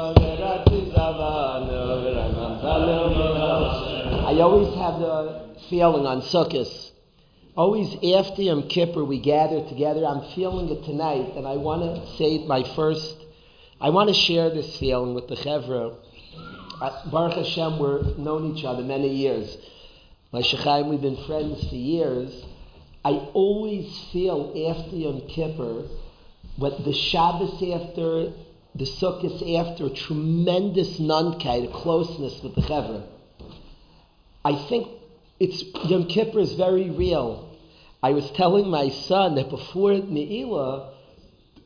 I always have the feeling on Sukkot, always after Yom Kippur we gather together. I'm feeling it tonight, and I want to say my first. I want to share this feeling with the Chevra. Uh, Baruch Hashem, we've known each other many years. My Shechaim, we've been friends for years. I always feel after Yom Kippur, what the Shabbos after, the Sukkot after, a tremendous nunkite, a closeness with the Chevra. I think it's Yom Kippur is very real. I was telling my son that before Ne'ilah,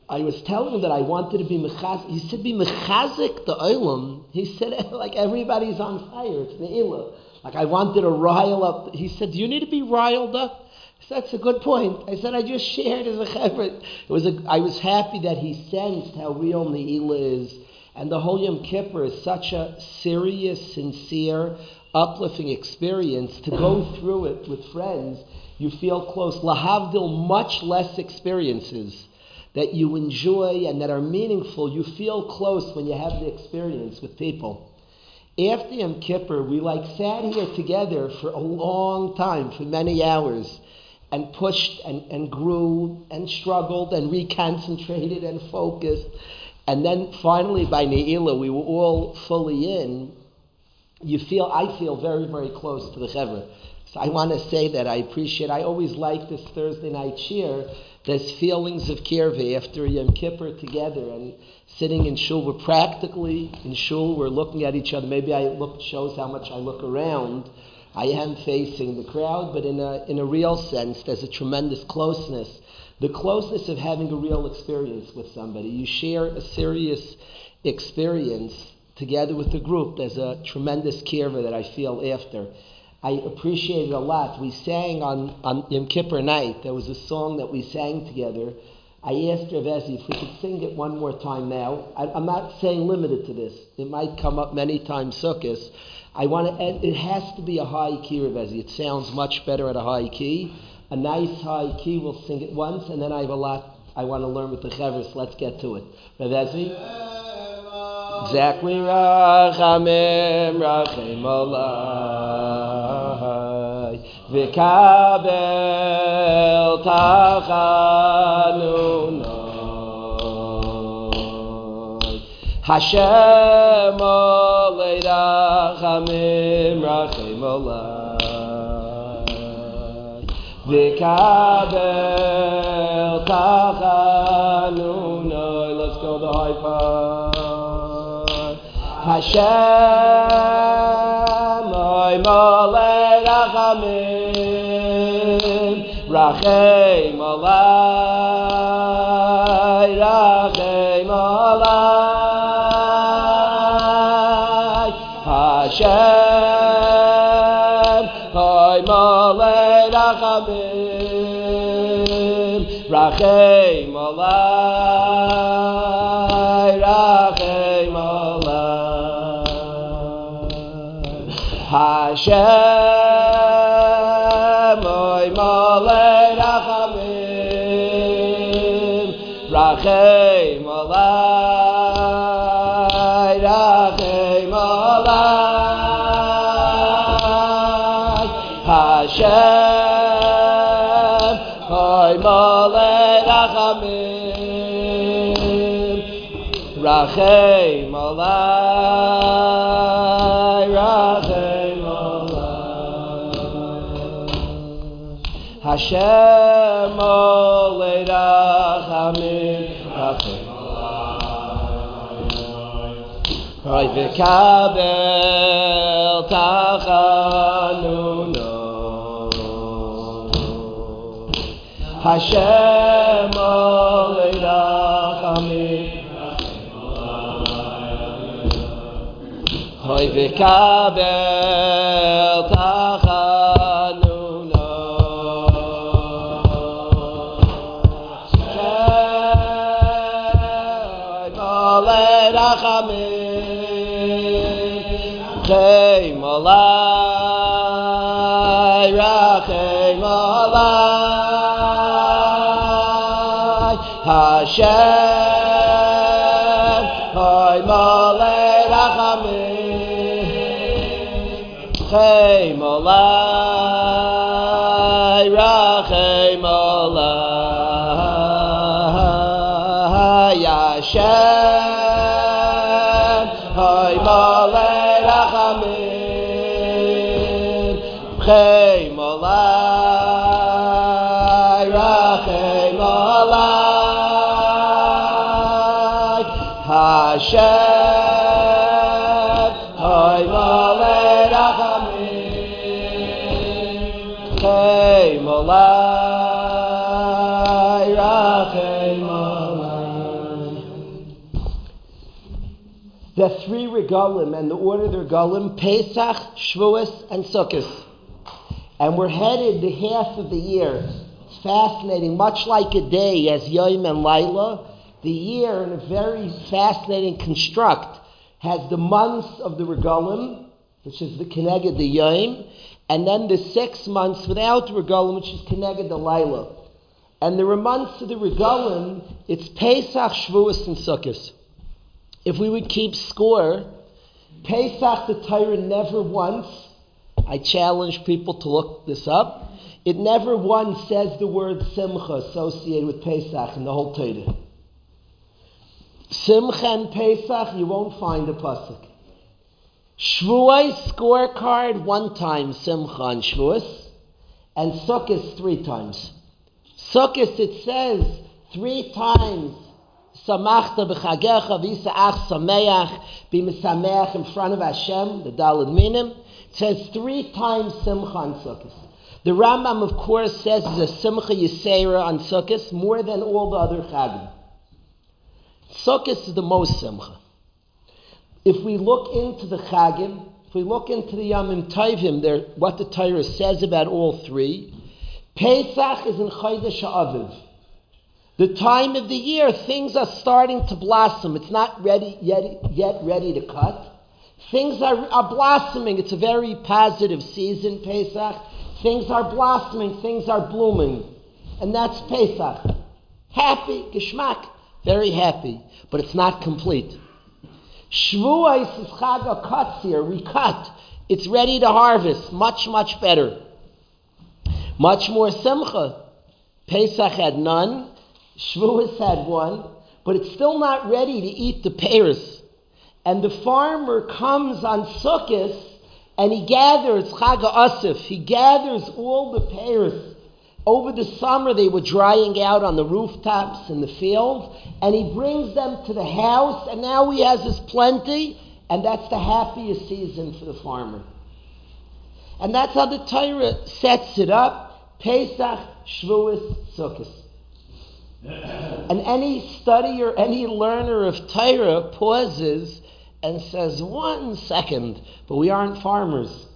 I was telling him that I wanted to be mechazik. He said, "Be mechazik the olam." He said, "Like everybody's on fire. It's Ne'ilah." Like I wanted to rile up. He said, "Do you need to be riled up?" "That's a good point." I said, "I just shared as a chevra." It was a. I was happy that he sensed how real Ne'ilah is, and the whole Yom Kippur is such a serious, sincere uplifting experience to go through it with friends. You feel close. Lahavdil, much less experiences that you enjoy and that are meaningful. You feel close when you have the experience with people. After Yom Kippur, we like sat here together for a long time, for many hours, and pushed and, and grew and struggled and reconcentrated and focused. And then finally, by Ne'ilah, we were all fully in you feel, I feel very, very close to the Chevra. So I want to say that I appreciate, I always like this Thursday night cheer. There's feelings of kirve after Yom Kippur together and sitting in shul. We're practically in shul. We're looking at each other. Maybe I look shows how much I look around. I am facing the crowd, but in a in a real sense, there's a tremendous closeness. The closeness of having a real experience with somebody. You share a serious experience together with the group, there's a tremendous kirva that I feel after. I appreciate it a lot. We sang on, on Yom Kippur night. There was a song that we sang together. I asked Ravezi if we could sing it one more time now. I, am not saying limited to this. It might come up many times sukkahs. I want to. It has to be a high key, Ravezi. It sounds much better at a high key. A nice high key. We'll sing it once, and then I have a lot I want to learn with the chevers. Let's get to it. Ravezi. Exactly, Rachamim, Rachim Olai, V'kabel Tachanunoi, Hashem Olei Rachamim, Rachim Olai, V'kabel Tachanunoi, let's go the high part. Hashem, oy mole rachamim, rachem olai, rachem olai. Rachamim, rachem olai, rachem Hashem, oy malei rachamim, rachem olai, rachem olai, rachem Hashem olei rachamim rachem Oy v'kabel tachanuno Hashem olei oy ve תחנונו שם מולד החמים חי מולי השם Rachay Molay Rachay Molay Hashem Hoy Molay Rachamim. Rachay Molay Rachay Molay Hashem Rachem Molei The three regalim and the order of the regalim, Pesach, Shavuos, and Sukkot. And we're headed the half of the year. It's fascinating, much like a day as Yom and Laila. The year, in a very fascinating construct, has the months of the regalim, which is the Keneged the Yom, and then the six months without regalim, which is Keneged the Laila. And there are months of the regalim, it's Pesach, Shavuos, and Sukkot. If we would keep score, Pesach the Torah never once, I challenge people to look this up, it never once says the word Simcha associated with Pesach in the whole Torah. Simcha and Pesach, you won't find a pasuk. Shavuos scorecard one time Simcha on and Sukkot three times. Sukkot it says three times Samachta b'chagecha v'yisa'ach sameach b'misameach in front of Hashem, the Dalad Minim. It says three times Simcha on Sukkot. The Rambam, of course, says it's a Simcha Yisera on Sukkot more than all the other Chagim. Sukkot is the most Simcha. If we look into the Chagim, if we look into the Yamim Tovim, there, what the Torah says about all three, Pesach is in Chodesh Aviv. The time of the year, things are starting to blossom. It's not ready yet, yet ready to cut. Things are, are blossoming. It's a very positive season, Pesach. Things are blossoming. Things are blooming. And that's Pesach. Happy, geschmack, very happy. But it's not complete. Shavuos is Chag Katzir. We cut. It's ready to harvest. Much, much better. Much more Simcha. Pesach had none. Shavuos had one, but it's still not ready to eat the pears. And the farmer comes on Sukkot and he gathers Chag Asif. He gathers all the pears. Over the summer, they were drying out on the rooftops in the field, and he brings them to the house, and now he has his plenty, and that's the happiest season for the farmer. And that's how the Torah sets it up Pesach, Shavuos, Sukkot. And any study or any learner of Torah pauses and says, one second, but we aren't farmers.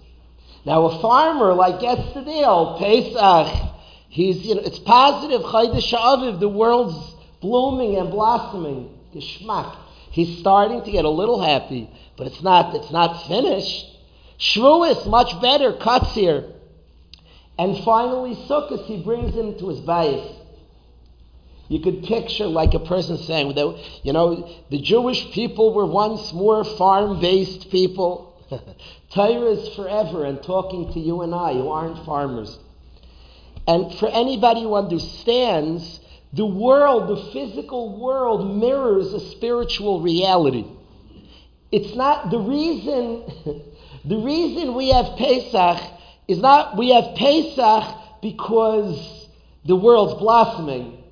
Now a farmer like gets the deal, Pesach, he's you know it's positive, Chaydesh Aviv, the world's blooming and blossoming. Geschmack. He's starting to get a little happy, but it's not it's not finished. Shavuos, much better, Katzir. And finally Sukkot, he brings him to his bayis. You could picture like a person saying, you know, the Jewish people were once more farm based people. Torah is forever and talking to you and I who aren't farmers. And for anybody who understands, the world, the physical world, mirrors a spiritual reality. It's not the reason, the reason we have Pesach is not we have Pesach because the world's blossoming.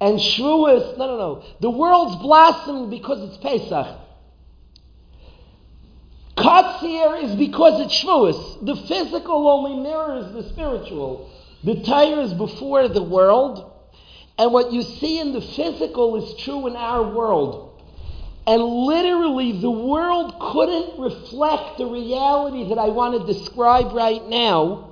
And Shavuos, no, no, no. The world's blossoming because it's Pesach. Katzir is because it's Shavuos. The physical only mirrors the spiritual. The Torah is before the world, and what you see in the physical is true in our world. And literally, the world couldn't reflect the reality that I want to describe right now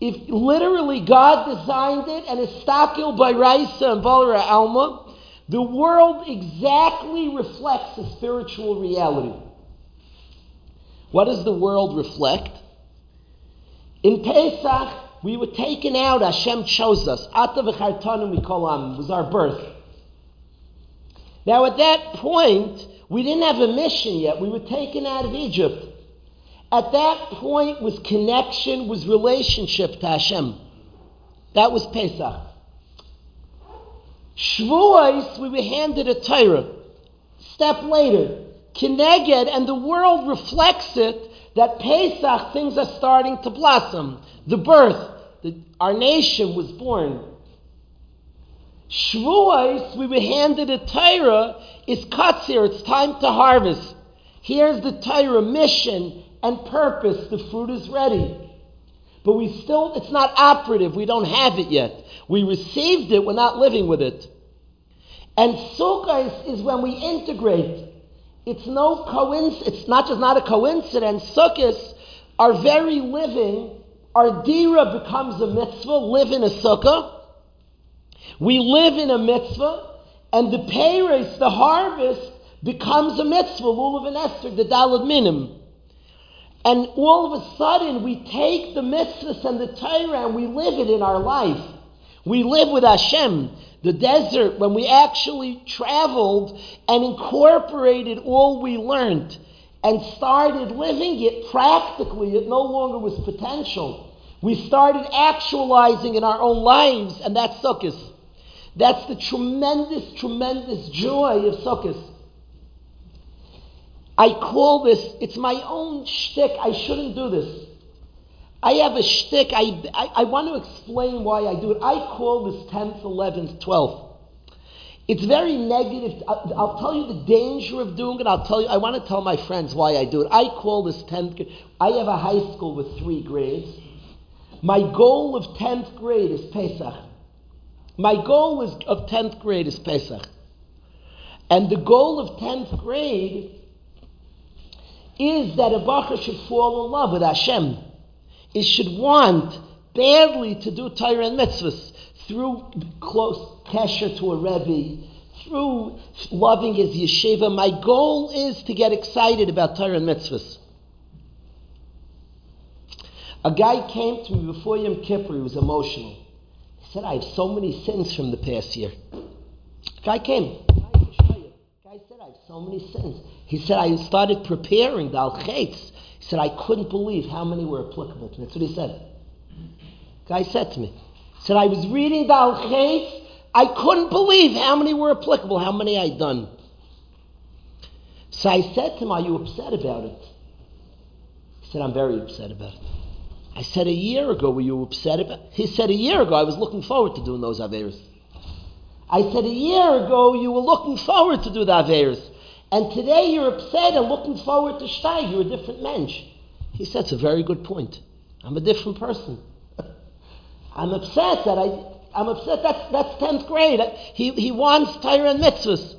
if literally God designed it and Estakil by Raisa and Balara Alma, the world exactly reflects the spiritual reality. What does the world reflect? In Pesach, we were taken out, Hashem chose us. Ata v'chartanim we call Am, was our birth. Now, at that point, we didn't have a mission yet. We were taken out of Egypt. At that point was connection, was relationship to Hashem. That was Pesach. Shavuos, we were handed a Torah. Step later, Kineged, and the world reflects it that Pesach things are starting to blossom. The birth, the, our nation was born. Shavuos, we were handed a Torah, is katzir, it's time to harvest. Here's the Torah mission and purpose, the fruit is ready. But we still, it's not operative, we don't have it yet. We received it, we're not living with it. And Sukkot is when we integrate. It's no coincidence, it's not just not a coincidence. Sukkot, are very living, our dira becomes a mitzvah, live in a sukkah. We live in a mitzvah, and the payres, the harvest, becomes a mitzvah, lulav and Esrog, the dalad minim. And all of a sudden, we take the mitzvahs and the Torah and we live it in our life. We live with Hashem. The desert, when we actually traveled and incorporated all we learned and started living it practically, it no longer was potential. We started actualizing in our own lives, and that's Sukkot. That's the tremendous, tremendous joy of Sukkot. I call this, it's my own shtick. I shouldn't do this. I have a shtick. I, I, I, want to explain why I do it. I call this 10th, 11th, 12th. It's very negative. I'll, I'll, tell you the danger of doing it. I'll tell you, I want to tell my friends why I do it. I call this 10th I have a high school with three grades. My goal of 10th grade is Pesach. My goal is, of 10th grade is Pesach. And the goal of 10th grade is that a bacher should fall in love with Hashem. He should want badly to do Torah and mitzvahs through close kesher to a Rebbe, through loving his yeshiva. My goal is to get excited about Torah and mitzvahs. A guy came to me before Yom Kippur, he was emotional. He said, I have so many sins from the past year. A guy came. Guy said, I have so many sins. He said, I started preparing the al He said, I couldn't believe how many were applicable to me. That's what he said. Guy said to me, he said, I was reading the al I couldn't believe how many were applicable, how many I'd done. So I said to him, Are you upset about it? He said, I'm very upset about it. I said, A year ago, were you upset about it? He said, A year ago, I was looking forward to doing those Averas. I said, A year ago, you were looking forward to do the Averas. And today you're upset and looking forward to Shtag. You're a different mensch. He said, it's a very good point. I'm a different person. I'm upset that I, I'm upset that's, that's 10th grade. He, he wants Torah and mitzvahs.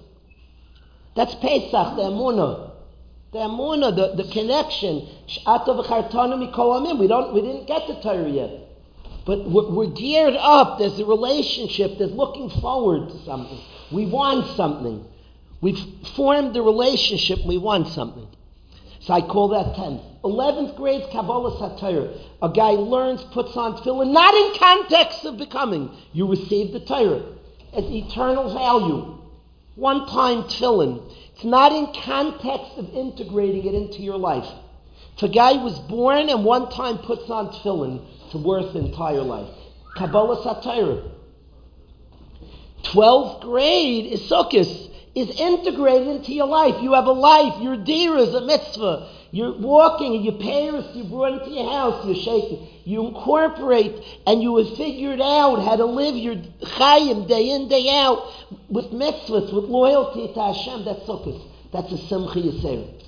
That's Pesach, the Amunah. The Amunah, the, the connection. We, don't, we didn't get the Torah yet. But we're, we're geared up. There's a relationship. There's looking forward to something. We want something. We've formed the relationship, we want something. So I call that 10th. 11th grade, Kabbalah Satire. A guy learns, puts on tefillin, not in context of becoming. You receive the Torah. It's eternal value. One time tefillin. It's not in context of integrating it into your life. If a guy was born and one time puts on tefillin, it's worth entire life. Kabbalah Satire. 12th grade is Sukkot is integrated into your life. You have a life. Your deer is a mitzvah. You're walking your parents, you brought into your house, you're shaking. You incorporate and you have figured out how to live your chayim day in, day out with mitzvahs, with loyalty to Hashem. That's sukkah. That's a simcha yisera.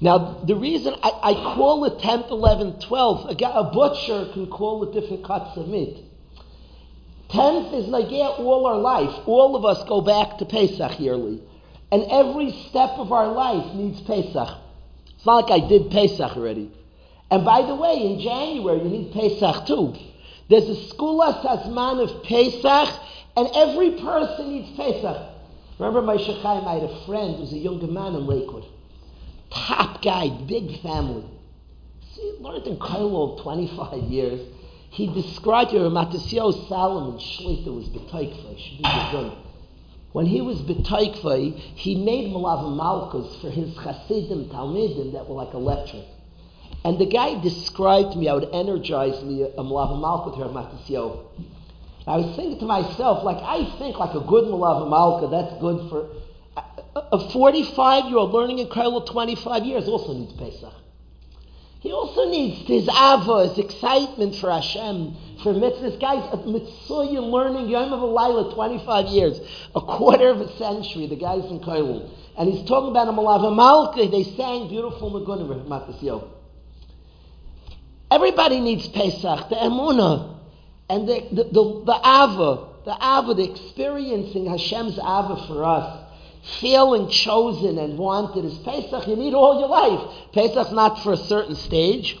Now, the reason I, I call it 10th, 11th, 12th, a, a butcher can call it different cuts of meat. Tenth is Nagia all our life. All of us go back to Pesach yearly. And every step of our life needs Pesach. It's not like I did Pesach already. And by the way, in January you need Pesach too. There's a skula sazman of Pesach, and every person needs Pesach. Remember my Shechaim, I had a friend who was a younger man in Lakewood. Top guy, big family. See, learned in Kailo 25 years. He described your Matisyahu Salomon Shlita was betaikfa, should be done. when he was betoikvei, he made malav malchus for his chassidim talmidim that were like electric. And the guy described to me, I would energize me a malav malchus here Matisyo. I was thinking to myself, like I think like a good malav malchus, that's good for a 45 year old learning in Kollel 25 years also needs Pesach. He also needs his ava, his excitement for Hashem, for mitzvahs. Guys, a mitzvah learning Yom of Laila, 25 years, a quarter of a century, the guys in Kollel. And he's talking about a Malava Malka, they sang beautiful Matasio. Everybody needs Pesach, the Emunah, and the, the, the, the Ava, the Ava, the experiencing Hashem's Ava for us feeling chosen and wanted is Pesach. You need all your life. Pesach not for a certain stage.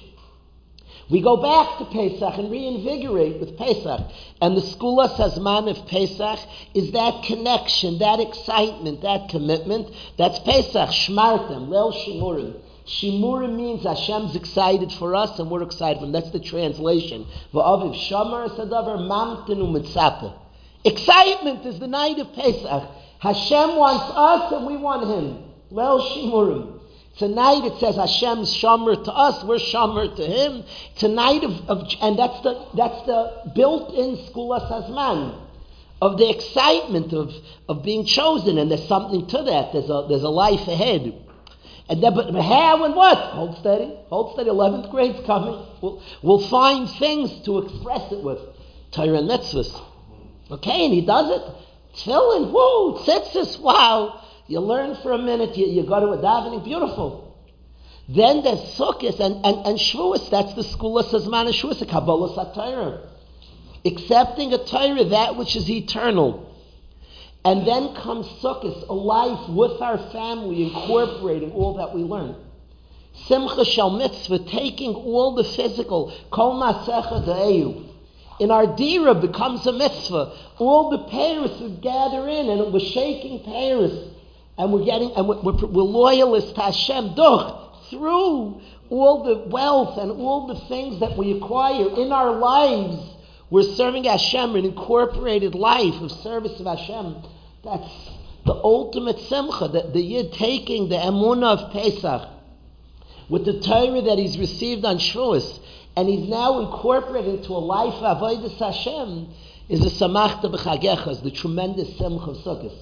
We go back to Pesach and reinvigorate with Pesach. And the Skula Sazman of Pesach is that connection, that excitement, that commitment. That's Pesach, Shmartem, Lel Shimurim. Shimurim means Hashem's excited for us and we're excited for him. That's the translation. Va'aviv Shamar Sadavar Mamtenu Mitzapah. Excitement is the night of Pesach. Hashem wants us and we want Him. Well, Shimurim. Tonight it says Hashem's shomer to us, we're shomer to Him. Tonight of, of and that's the that's the built-in skula sazman of the excitement of, of being chosen, and there's something to that. There's a there's a life ahead. And then, but how and what? Hold steady, hold steady. Eleventh grade's coming. We'll, we'll find things to express it with. Torah mitzvahs. Okay, and he does it. Tefillin, whoa, tzitzis, wow. You learn for a minute, you, you go to a davening, beautiful. Then there's Sukkot and, and, and Shavuos, that's the school of Sazman and Shavuos, a Kabbalah Satira. Accepting a Torah, that which is eternal. And then comes Sukkot, a life with our family, incorporating all that we learn. Simcha Shal Mitzvah, taking all the physical, Kol Masecha De'eyu, in our dira becomes a mitzvah. All the payres gather in, and we're shaking payres, and we're getting, and we're, we're, we're loyalists to Hashem. Duch, through all the wealth and all the things that we acquire in our lives, we're serving Hashem an incorporated life of service of Hashem. That's the ultimate simcha, the, the yid taking the emunah of Pesach with the Torah that he's received on Shavuos and he's now incorporated into a life of Avodah Hashem, is the Samachta B'Chagechas, the tremendous Simcha Sukkot.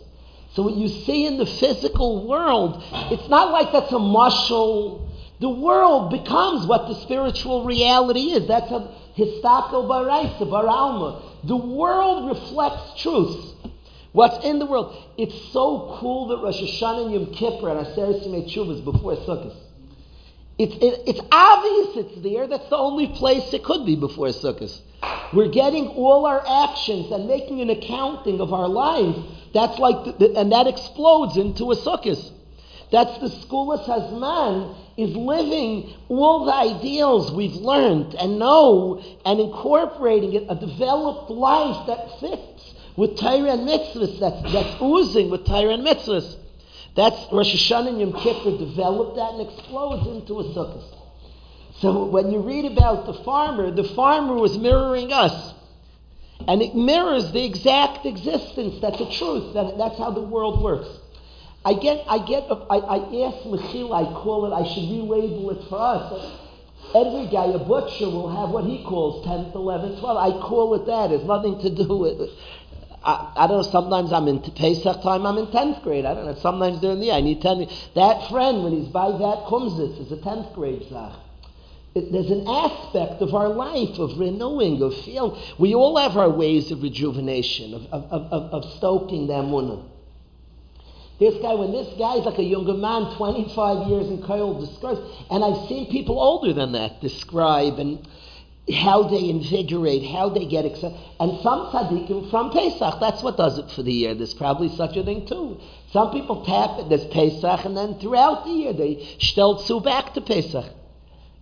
So what you see in the physical world, it's not like that's a muscle. The world becomes what the spiritual reality is. That's a histako baraisa, baralma. The world reflects truth. What's in the world? It's so cool that Rosh Hashanah and Yom Kippur and Aseret Yimei before Sukkot. It's, it, it's obvious it's there. That's the only place it could be before Sukkot. We're getting all our actions and making an accounting of our life. That's like, the, and that explodes into a Sukkot. That's the school of Hazman is living all the ideals we've learned and know and incorporating it, a developed life that fits with Torah and mitzvahs, that's, that's oozing with Torah and mitzvahs. That's Rosh Hashanah and Yom Kippur developed that and explodes into a sukkah. So when you read about the farmer, the farmer was mirroring us. And it mirrors the exact existence. That's the truth. That, that's how the world works. I get, I get, I, I ask Mechila, I call it, I should relabel it for us. Every guy, a butcher, will have what he calls 10th, 11th, 12th. I call it that. It's nothing to do with it. I, I, don't know, sometimes I'm in Pesach time, I'm in 10th grade. I don't know, sometimes during the year I need 10. That friend, when he's by that kumzitz, is a 10th grade zach. It, there's an aspect of our life of renewing, of feeling. We all have our ways of rejuvenation, of, of, of, of stoking that emunah. This guy, when this guy is like a younger man, 25 years in Koil, describes, and I've seen people older than that describe, and how they invigorate, how they get excited. And some tzaddikim from Pesach, that's what does it for the year. There's probably such a thing too. Some people tap it, there's Pesach, and then throughout the year they stelzu back to Pesach.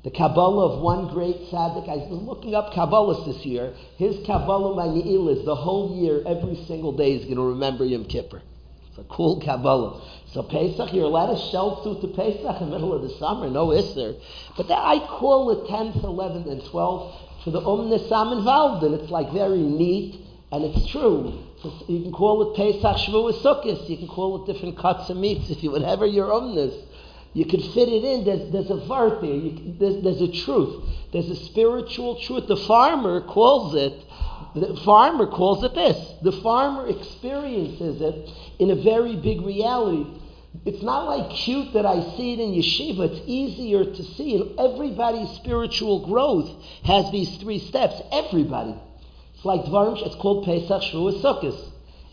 The Kabbalah of one great tzaddik, I was looking up Kabbalah this year. His Kabbalah Ma'ni'il is the whole year, every single day is going to remember Yom Kippur. It's a cool Kabbalah. So Pesach, you're allowed to shelter to Pesach in the middle of the summer, no Isser. But that I call it 10th, 11th, and 12th for the Omnisam involved, and it's like very neat, and it's true. So You can call it Pesach Shavuos Sukkot. You can call it different cuts of meats. If you whatever your umness, you can fit it in. There's, there's a vart there. You, there's, there's a truth. There's a spiritual truth. The farmer calls it. The farmer calls it this. The farmer experiences it in a very big reality. It's not like cute that I see it in yeshiva. It's easier to see. And everybody's spiritual growth has these three steps. Everybody. It's like Dvarim, it's called Pesach, Shavuos, Sukkot.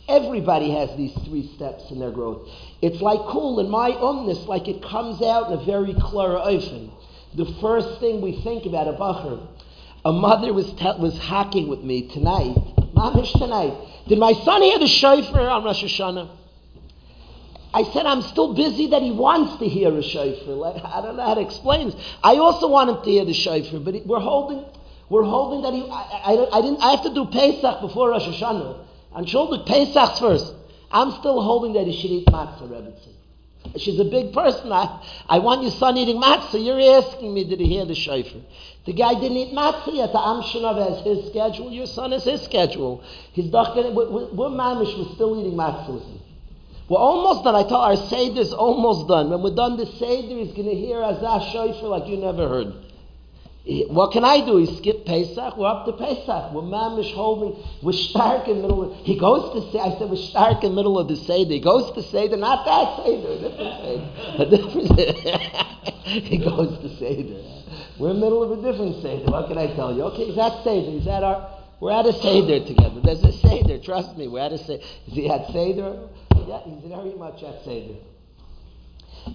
Everybody has these three steps in their growth. It's like cool in my umness, like it comes out in a very clear ofen. The first thing we think about a bacher, a mother was te- was hacking with me tonight, mamish tonight. Did my son hear the shofar on Rosh Hashanah? I said, I'm still busy that he wants to hear a shofar. Like, I don't know how to explain this. I also want him to hear the shofar, but we're holding we're holding that he, I, I, I, didn't, I have to do Pesach before Rosh Hashanah. And she'll do Pesach first. I'm still holding that he should eat matzah, Rebbitzin. She's a big person. I, I want your son eating matzah. You're asking me, did he hear the shofar? The guy didn't eat matzah yet. The Amshinov has his schedule. Your son has his schedule. He's not we're, we're mamish, we're still eating matzah with him. We're almost done. I told our Seder's almost done. When we're done the Seder, he's going to hear Azah shofar like you never heard. What can I do? He skipped Pesach. We're up to Pesach. We're mamish holding. We're stark in the middle. Of, he goes to say. I said we're stark in the middle of the seder. He goes to seder, not that seder, a different seder. A different he goes to seder. We're in the middle of a different seder. What can I tell you? Okay, is that seder. He's at our. We're at a seder together. There's a seder. Trust me. We're at a seder. Is he at seder? Yeah, he's very much at seder.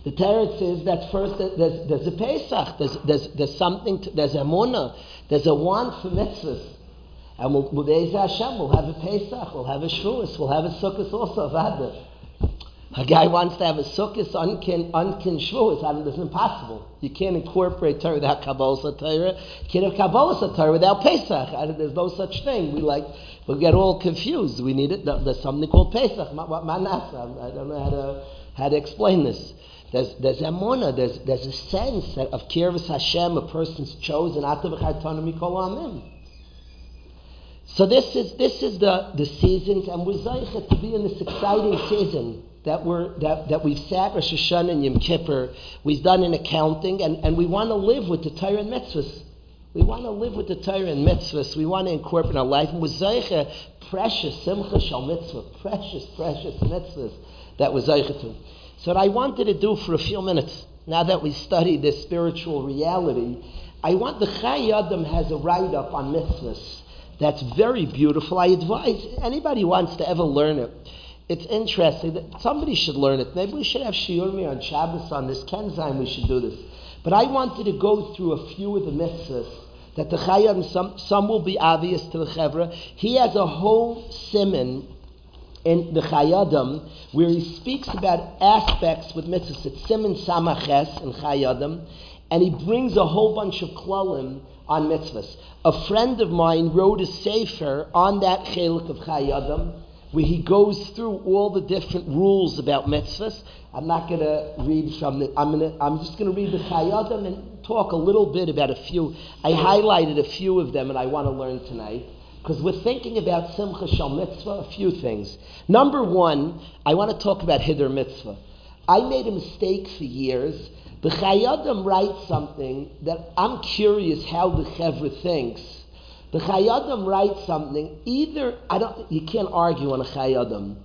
The Teretz says that first there's, there's a Pesach, there's, there's, there's something, to, there's a Munah, there's a want for mitzvahs. And we'll, we'll, Hashem, we'll have a Pesach, we'll have a Shavuos, we'll have a Sukkot also, Vada. A guy wants to have a Sukkot, unkin, unkin Shavuos, and it's impossible. You can't incorporate Torah without Kabbalah Torah. You can't have Kabbalah Torah without Pesach. There's no such thing. We like, we get all confused. We need it. There's something called Pesach. Manasa. I don't know how to, how to explain this. There's, there's emuna, there's, there's a sense of kirvus Hashem, a person's chosen, so this is, this is the, the seasons, and we're zeichet to be in this exciting season that, we're, that, that we've sat Rosh Hashanah and Yom Kippur, we've done an accounting, and, and we want to live with the Torah and mitzvahs. We want to live with the Torah and mitzvahs. We want to incorporate in our life. And with precious simcha shal mitzvah, precious, precious mitzvahs that was Zeicha. So, what I wanted to do for a few minutes, now that we studied this spiritual reality, I want the Chai Adam has a write up on mitzvahs that's very beautiful. I advise anybody who wants to ever learn it. It's interesting that somebody should learn it. Maybe we should have shiurmi on Shabbos on this Kenzime. We should do this. But I wanted to go through a few of the mitzvahs that the Chayam, some, some will be obvious to the Chevra. He has a whole simon in the Chayyadim, where he speaks about aspects with mitzvahs. It's Simon Samaches in Chayyadim, and he brings a whole bunch of klalim on mitzvahs. A friend of mine wrote a sefer on that chelik of Chayyadim, where he goes through all the different rules about mitzvahs. I'm not going to read from the. I'm to. I'm just going to read the Chayyadim and talk a little bit about a few. I highlighted a few of them, and I want to learn tonight. Because we're thinking about Simcha Shal Mitzvah, a few things. Number one, I want to talk about Hiddur Mitzvah. I made a mistake for years. The Chayadim writes something that I'm curious how the Chevra thinks. The Chayadim writes something, either, I don't, you can't argue on a Chayadim.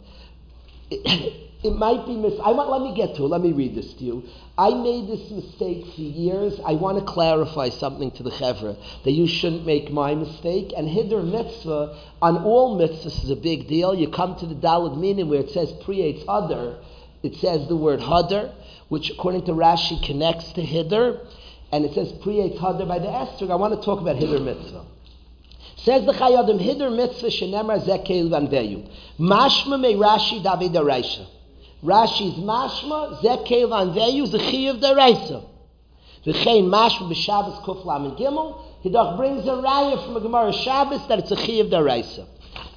It might be mis. I want. Let me get to it. Let me read this to you. I made this mistake for years. I want to clarify something to the chevra that you shouldn't make my mistake. And hiddur mitzvah on all mitzvahs is a big deal. You come to the dalad meaning where it says priyates hadar. It says the word hadar, which according to Rashi connects to hiddur, and it says priyates hadar by the Esrog. I want to talk about hiddur mitzvah. Says the Chayadim, hiddur mitzvah shenemar zekel vanveyu. Mashma me Rashi David Araisha. Rashi's mashma, zekel van veyu, zechi of the reisa. V'chein mashma b'Shabbos kuf lam and gimel, he brings a raya from a Gemara Shabbos that it's a chi of the reisa.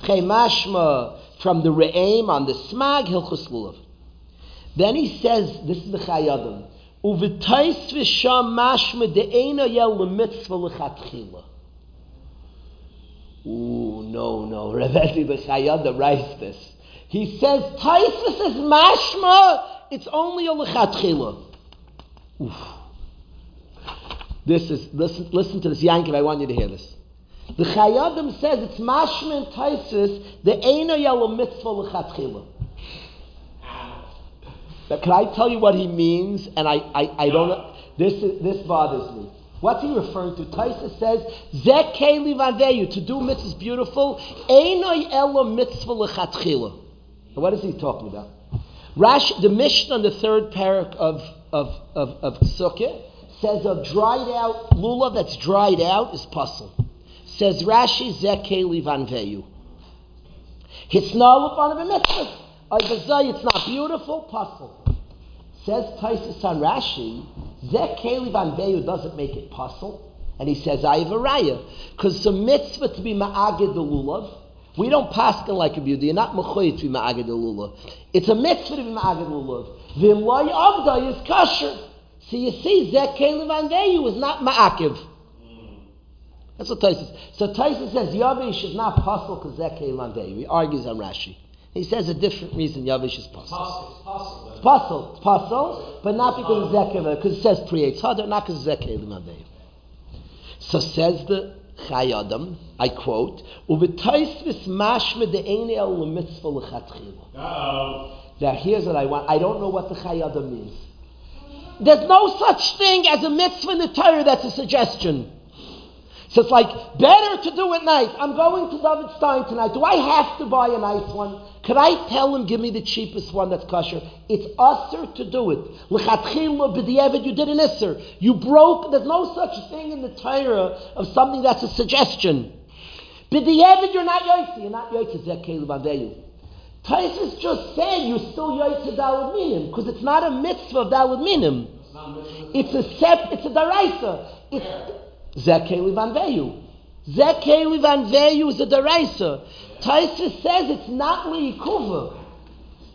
V'chein mashma from the re'aim on the smag, hilchus lulav. Then he says, this is the chayadim, uv'tais v'sham mashma de'ena yel l'mitzvah l'chatchila. Ooh, no, no. Rebbe the Chayada writes this. He says, Taisus is mashma, it's only a lechatchila. Oof. This is, listen, listen to this, Yankiv, I want you to hear this. The Chayadim says it's mashma and Taisus, the Eina Yalo mitzvah lechatchila. Can I tell you what he means? And I, I, I don't. This, is, this bothers me. What's he referring to? Taisa says, Zekeli vaveyu, to do mitzvah is beautiful. Einoi elo mitzvah lechatchila. What is he talking about? Rash, the Mishnah on the third parak of, of, of, of Sukkah says a dried out lulav that's dried out is pasul. Says Rashi, Zekeli vanveyu. Hisna of a mitzvah. It's not beautiful, pasul. Says Taisus on Rashi, Zek Beyu doesn't make it pasul. And he says, I have a raya. Because a mitzvah to be ma'agid the lulav. We don't pass like a beauty. You're not mechoyit to be ma'agid the lulav. It's a mitzvah to be ma'agid the lulav. V'loy avda is kosher. So you see, Zek Beyu is not ma'akiv. That's what Tyson So Tyson says Yavish is not pasul because Zek Beyu. He argues on Rashi. He says a different reason Yavish is possible. It's possible. It's possible, but not because of Zekeh, because it says Priyetz Hadar, not because of Zekeh So says the Chayadam, I quote, Uvitaisvis mashme de ene el mitzvah lechatchila. Now here's what I want. I don't know what the Chayadam means. There's no such thing as a mitzvah in the Torah that's a suggestion. So it's like, better to do it nice. I'm going to David Stein tonight. Do I have to buy a nice one? Could I tell him, give me the cheapest one that's kosher? It's usher to do it. L'chatchila b'di'evid, you did an isser. You broke, there's no such thing in the Torah of something that's a suggestion. B'di'evid, you're not yoitzi. You're not yoitzi, zekelu b'aveyu. Taisus just said you're still yoitzi dalad minim, because it's not a mitzvah of dalad minim. It's a sep, it's a daraisa. It's, Zekeli van Veyu. Zekeli is a deraisa. Taisus says it's not liikuva.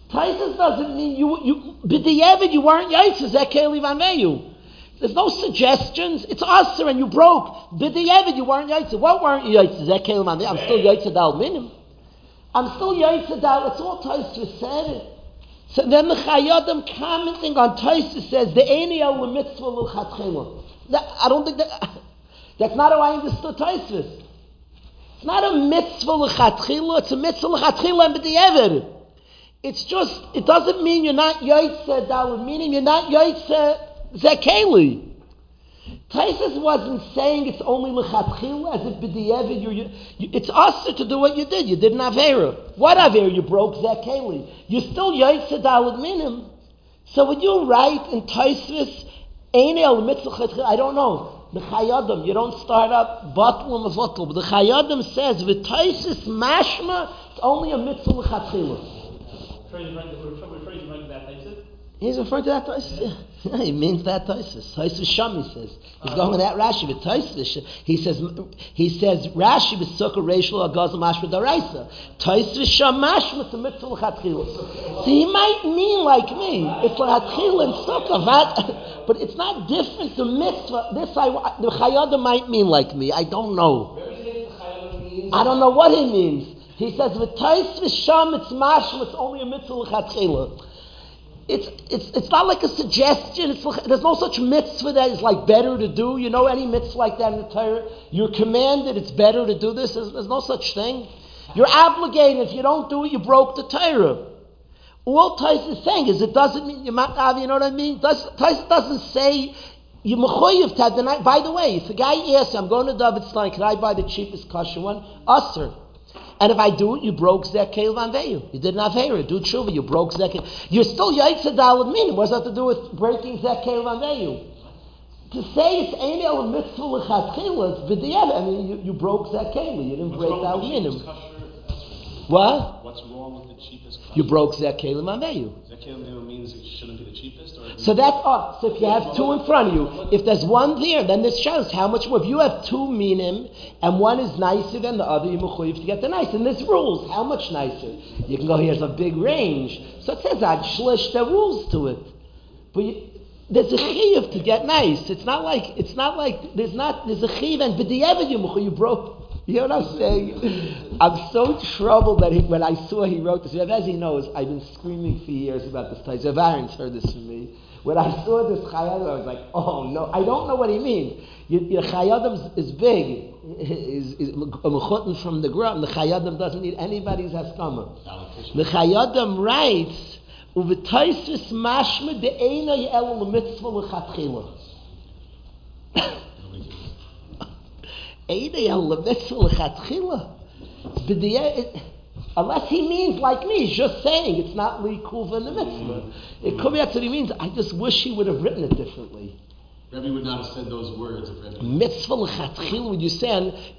Taisus doesn't mean you, you, b'di'evid you weren't yaitza, zekeli van Veyu. There's no suggestions. It's us and you broke. B'di'evid you weren't yaitza. What weren't you yaitza? Zekeli van Veyu. I'm still yaitza dal minim. I'm still yaitza dal. It's all Taisus said. So then the Chayadim commenting on Taisus says the eni el mitzvah l'chatchila. I don't think that. That's not how I understood Taisvis. It's not a mitzvah l'chatchila, it's a mitzvah l'chatchila and b'di'ever. It's just, it doesn't mean you're not yoitze dalad, meaning you're not yoitze zekeli. Taisus wasn't saying it's only l'chatchila, as if b'di'ever, you're, you, it's us to do what you did. You did an avera. What avera? You broke zekeli. You're still yoitze dalad minim. So would you write in Taisus, ein el mitzvah I don't know the Chayadim, you don't start up and Mavatul, but the Chayadim says, V'taisis mashma, it's only a mitzvah l'chatchila. He's referring to that Taisis. Yeah. he means that Taisis. Taisis Sham, he says. He's going with that Rashi, but Taisis, he says, he says, Rashi b'sukkah reishlo agaz mashma daraisa. Taisis Sham mashma, it's mitzvah l'chatchila. So he might mean like me. It's l'chatchila and sukkah, but it's not different. The mitzvah, this I, the Chayyada might mean like me. I don't know. I don't know what he means. He says, V'tais Sham, it's mashma, it's only a mitzvah l'chatchila it's, it's, it's not like a suggestion. It's, there's no such mitzvah that is like better to do. You know any mitzvah like that in the Torah? You're commanded it's better to do this. There's, there's no such thing. You're obligated. If you don't do it, you broke the Torah. All Tais is saying is it doesn't mean you're not, you know what I mean? Tais doesn't say you're mechoyev to have the night. By the way, if a guy asks, I'm going to David Stein, can I buy the cheapest kosher one? Usher. And if I do it, you broke Zekel Van Veyu. You did not Avera. Do tshuva, you broke Zekel. You're still Yaitza Dalad Minim. What does that to do with breaking Zekel Van Veyu? To say it's Ein El Mitzvah L'Chatchila, V'diyad, I mean, you, you broke Zekel. You didn't break that Minim. What? What's wrong with the cheapest You broke Zekel Van Veyu. Zekel means it shouldn't be the cheapest? so that's odd. So if you have two in front of you, if there's one there, then this shows how much more. If you have two minim and one is nicer than the other, you're mechuyev to get the nice. And there's rules. How much nicer? You can go, here's a big range. So it says ad shlish, are rules to it. But you, there's a chiyuv to get nice. It's not like, it's not like, there's not, there's a chiyuv and b'di'evid you broke, You know what I'm saying? I'm so troubled that he, when I saw he wrote this, as he knows, I've been screaming for years about this place. Aaron's heard this from me. When I saw this Chayadim, I was like, oh no, I don't know what he means. Your Chayadim is big, is, is from the ground. The Chayadim doesn't need anybody's haskama. The Chayadim writes, "Uv'taisis mashma de'ena ye'el l'mitzvah l'chatchila." Unless he means like me, he's just saying it's not likuva in the mitzvah. It could be that's what he means. I just wish he would have written it differently. Rebbe would not have said those words if Rebbe. Mitzvah l'chatchil, when you say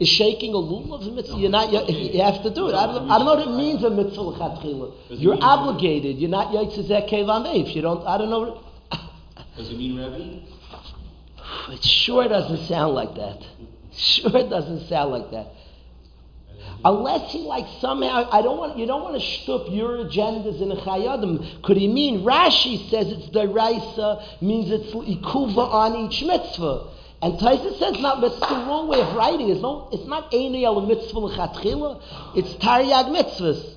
is shaking a lulav of mitzvah. You're not. You, have to do it. I don't, I don't know what it means a mitzvah l'chatchil. You're obligated. You're not yitzizek kevan if you don't. I don't know. Does it mean Rebbe? It sure doesn't sound like that. Sure it doesn't sound like that. Unless he like somehow, I don't want, you don't want to shtup your agendas in a chayadim. Could he mean, Rashi says it's the raisa, means it's ikuva on each mitzvah. And Taisa says, not, that's the wrong way of writing. It's, no, it's not Eini al mitzvah l'chatchila, it's Taryag mitzvahs.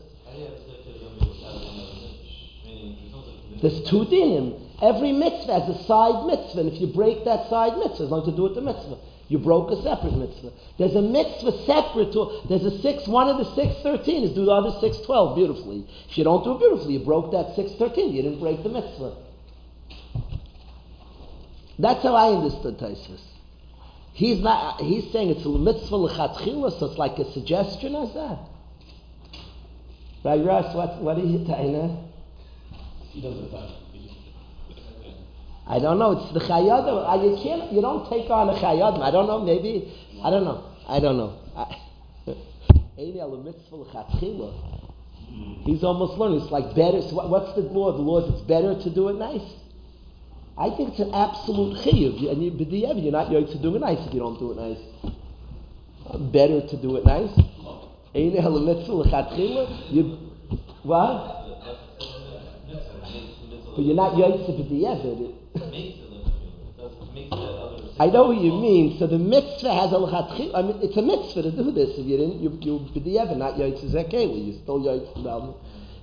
There's two dinim. Every mitzvah has a side mitzvah, and if you break that side mitzvah, it's nothing to do with the mitzvah. You broke a separate mitzvah. There's a mitzvah separate to, there's a six, one of the six thirteen is do the other six twelve beautifully. If you don't do it beautifully, you broke that six thirteen, you didn't break the mitzvah. That's how I understood Taisus. He's not, he's saying it's a mitzvah l'chatchila, so it's like a suggestion as that. Right, Russ, what, what are you saying? He doesn't I don't know. It's the chayadim. You can't. You don't take on a chayadim. I don't know. Maybe. I don't know. I don't know. He's almost learning. It's like better. So what's the law? The law is it's better to do it nice. I think it's an absolute chiyuv. And you, you're not going to do it nice if you don't do it nice. Better to do it nice. You, what? But you're not to the I know what you mean. So the mitzvah has a lechatchil. I mean, it's a mitzvah to do this. If you didn't, you you b'di'evet, not yoytz zekeli. You still yoytz b'alma.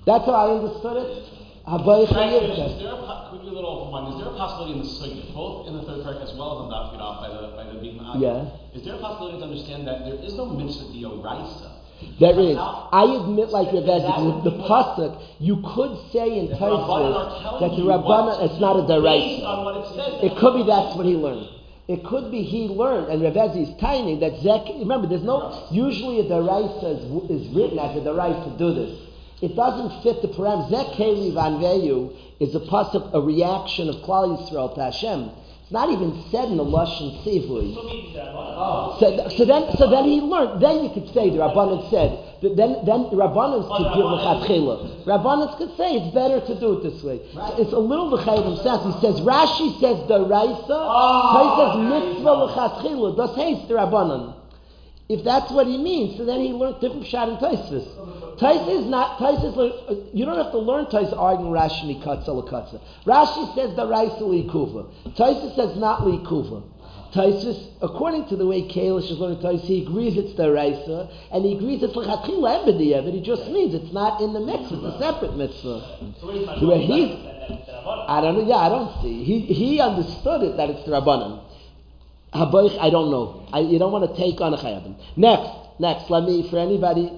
That's how I understood it. Habayich Is there a, could be a little mind. Is there a possibility in the sugya, both in the third parak as well as on Daf Yudaf by the by the big Yeah. Is there a possibility to understand that there is no mitzvah dioraisa? There is. I admit, like Rav the, the pasuk, you could say in Taisvis that the Rabbana, it's not a deraisa. It could be that's what he learned. It could be he learned, and Rav is tiny that Zek. Remember, there's no usually a deraisa is, is written as a deraisa to do this. It doesn't fit the parameters. Zek Keli Van is a pasuk, a reaction of Klal Yisrael to Hashem. It's not even said in the Lashon Sivui. So, so then, so then he learned. Then you could say the Rabbanan said. Then, then the Rabbanan could give lechatchila. Rabbanan could say it's better to do it this way. So it's a little l'chayim sense. He says Rashi says the Raisa. Oh, he says mitzvah lechatchila. Das hates the Rabbanan. If that's what he means, so then he learned different shot in Taisvis. Taisa is not, Taisis. you don't have to learn Taisa arguing Rashi mikatza l'katza. Rashi says the Raisa likuva. Taisa says not likuva. Taisa, according to the way Kalish is learning Taisa, he agrees it's the Raisa, and he agrees it's l'chatchila ebediyah, but he just means it's not in the mix, it's a separate mitzvah. So where he's, I don't know, yeah, I don't see. He, he understood it that it's the Rabbanan. I don't know. I, you don't want to take on a chayavim. Next, next, let me, for anybody,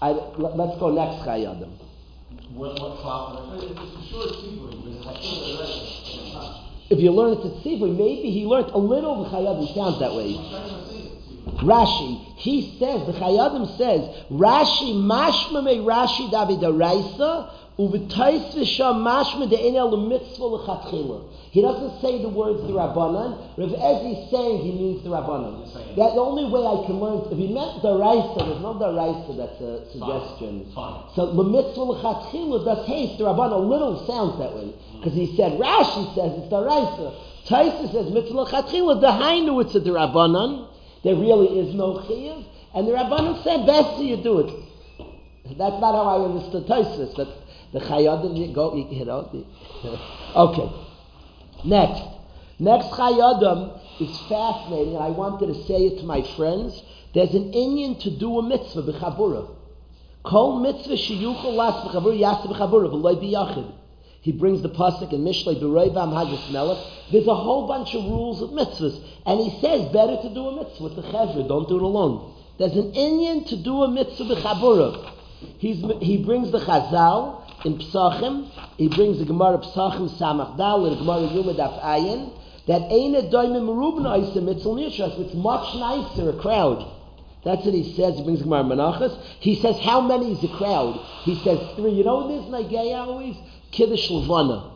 I, let, us go next Chayadim. What, if you learn it to Tzivui, maybe he learned a little of Chayadim. Sounds that way. Rashi, he says, the Chayadim says, Rashi, mashma me Rashi David Raisa, uv'tais v'sham mashma de'enel mitzvah l'chatchila. He doesn't say the words the Rabbanan. Rav Ezi is saying he means the Rabbanan. That the only way I can learn, if he meant the Raisa, there's no the Raisa that's a suggestion. Fine. Fine. So the mitzvah l'chatchila does haste the Rabbanan. A little sounds that way. Because he said, Rashi says it's the Raisa. Taisa says mitzvah l'chatchila, the Hainu it's a the Rabbanan. There really is no chiyuv. And the Rabbanan said, best you do it. That's not how I understood Taisus. That the chayadim go, you know. Okay. Next, Next Chayadam is fascinating, I wanted to say it to my friends. There's an Inyan to do a mitzvah b'chabura. Kol mitzvah sheyuchol las b'chabura yas b'chabura v'loy b'yachid. He brings the pasuk in Mishlei B'Roivam Hadras Melech. There's a whole bunch of rules of mitzvahs, and he says better to do a mitzvah with the chevra. Don't do it alone. There's an Inyan to do a mitzvah b'chabura. He's, he brings the Chazal in Psachim. He brings the Gemara Psachim Samach Dal the Gemara Yuma Daf Ayin. That ain't a doimim merubna isa mitzvah nishras. It's much nicer a crowd. That's what he says. He brings Gemara Menachas. He says, how many is a crowd? He says three. You know what it is Nagaya always? Kiddush Levana.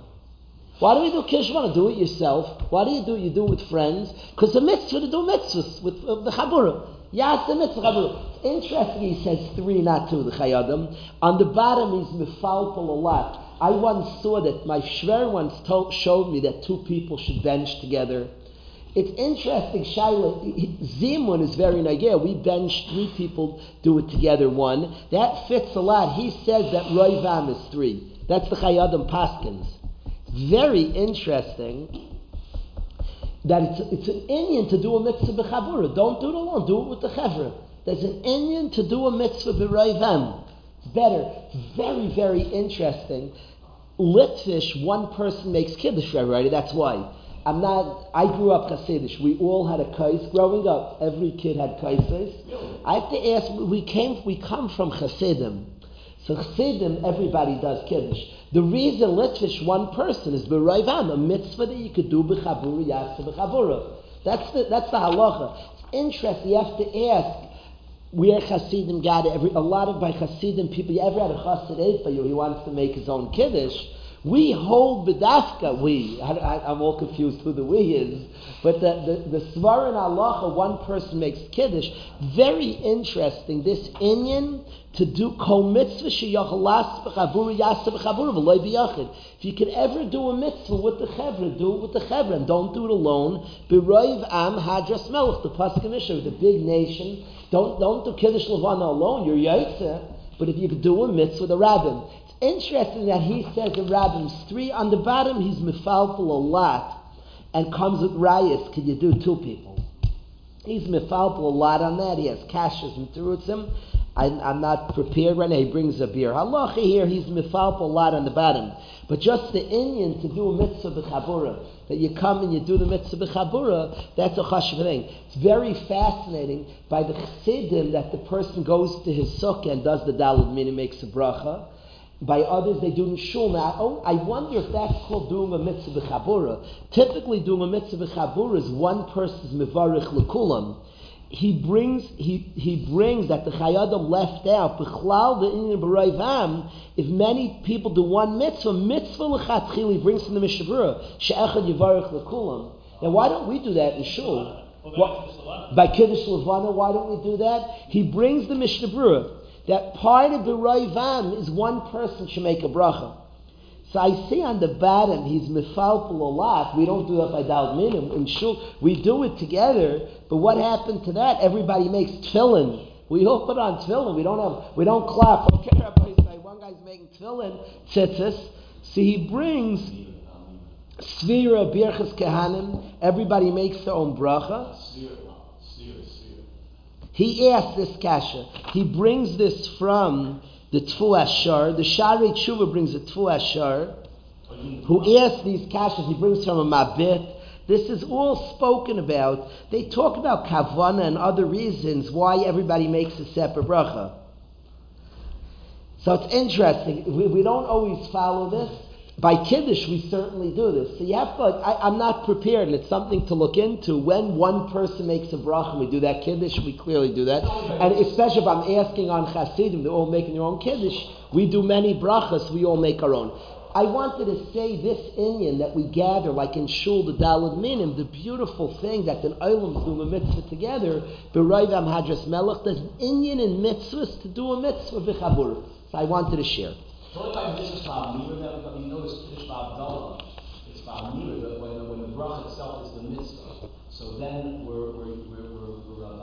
Why do we do Kiddush Levana? Do it yourself. Why do you do it? You do it with friends. Because the mitzvah to do mitzvahs with uh, the Chabura. Yas the mitzvah Chabura. It's interesting he says three, not two, the Chayadim. On the bottom he's mifalpal a lot. I once saw that my shver once told, showed me that two people should bench together. It's interesting, Shaila, Zimun is very nagir. We bench three people, do it together one. That fits a lot. He says that Roivam is three. That's the Chayadim Paskins. Very interesting that it's, it's an Inyan to do a mitzvah b'chabura. Don't do it alone. Do it with the chevra. There's an Inyan to do a mitzvah b'roivam. It's better. Very, very interesting. Litvish, one person makes kiddush already. That's why. I'm not. I grew up Hasidish. We all had a kais growing up. Every kid had kaises. I have to ask. We came. We come from Hasidim. So Chassidim, everybody does Kiddush. The reason Litvish one person is B'Raivam, a mitzvah that you could do B'Chabura, Yasa B'Chabura. That's the, that's the halacha. It's interesting, you have to ask where Chassidim got God. Every, a lot of my Chassidim people, you ever had a Chassid eh, for you, he wants to make his own Kiddush. We hold B'dafka, we. I, am all confused who the we is. But the, the, the Svar in Allah, one person makes Kiddush. Very interesting. This Inyan to do kol mitzvah sheyachalas b'chabura yasa b'chabura v'loy b'yachid. If you could ever do a mitzvah with the chevra, do it with the chevra, and don't do it alone. B'roiv am hadras melech, the pasuk with the big nation. Don't don't do kiddush levana alone. You're yaitze. But if you could do a mitzvah, with a rabbin. Interesting that he says in rabbin's three. On the bottom, he's mifalful a lot, and comes with rayas. can you do two people? He's mifalful a lot on that. He has kashas and terutzim. I'm, not prepared right now. He brings a beer. Halacha here, he's mifalp a lot on the bottom. But just the Inyan to do a mitzvah b'chabura, that you come and you do the mitzvah b'chabura, that's a chashiv thing. It's very fascinating by the chassidim that the person goes to his sukkah and does the dalad min and makes a bracha. By others, they do in shul. Now, oh, I wonder if that's called doing a mitzvah b'chabura. Typically, doing a mitzvah b'chabura is one person's mivarich lekulam he brings he, he brings that the Chayadim left out. B'chlal the B'Raivam if many people do one mitzvah mitzvah l'chatchil he brings from the Mishnah Berurah she'echad yivarich l'kulam. Now why don't we do that in shul? What, by Kiddush Levana why don't we do that? He brings the Mishnah that part of the Raivam is one person should make a bracha so I see on the bottom he's mifalpul a lot. We don't do that by dal minim in shul. We do it together. But what happened to that? Everybody makes tefillin. We all put on tefillin. We don't have. We don't clap. Okay, say one guy's making tefillin tzitzis. So he brings svira birchas kehanim. Everybody makes their own bracha. He asked this kasha. He brings this from the Tfu Ashar. The Shari Tshuva brings the Tfu Ashar, who asks these kashas. He brings from a Mabit. This is all spoken about. They talk about kavana and other reasons why everybody makes a separate bracha. So it's interesting. We, we don't always follow this. By Kiddush, we certainly do this. So you have to, I, am not prepared, and it's something to look into. When one person makes a bracha, we do that Kiddush, we clearly do that. And especially if I'm asking on Chassidim, they're all making their own Kiddush, we do many brachas, we all make our own. I wanted to say this Inyan that we gather, like in Shul, the Dalad Minim, the beautiful thing that the Olam do a mitzvah together, B'Raivam Hadras Melech, there's an Inyan in mitzvahs to do a mitzvah v'chabur. So I wanted to share. What about mitzvahs ba'amira that you notice Kiddush? It's when, when the bracha itself is the mitzvah. So then we're, we're, we're, we're, we're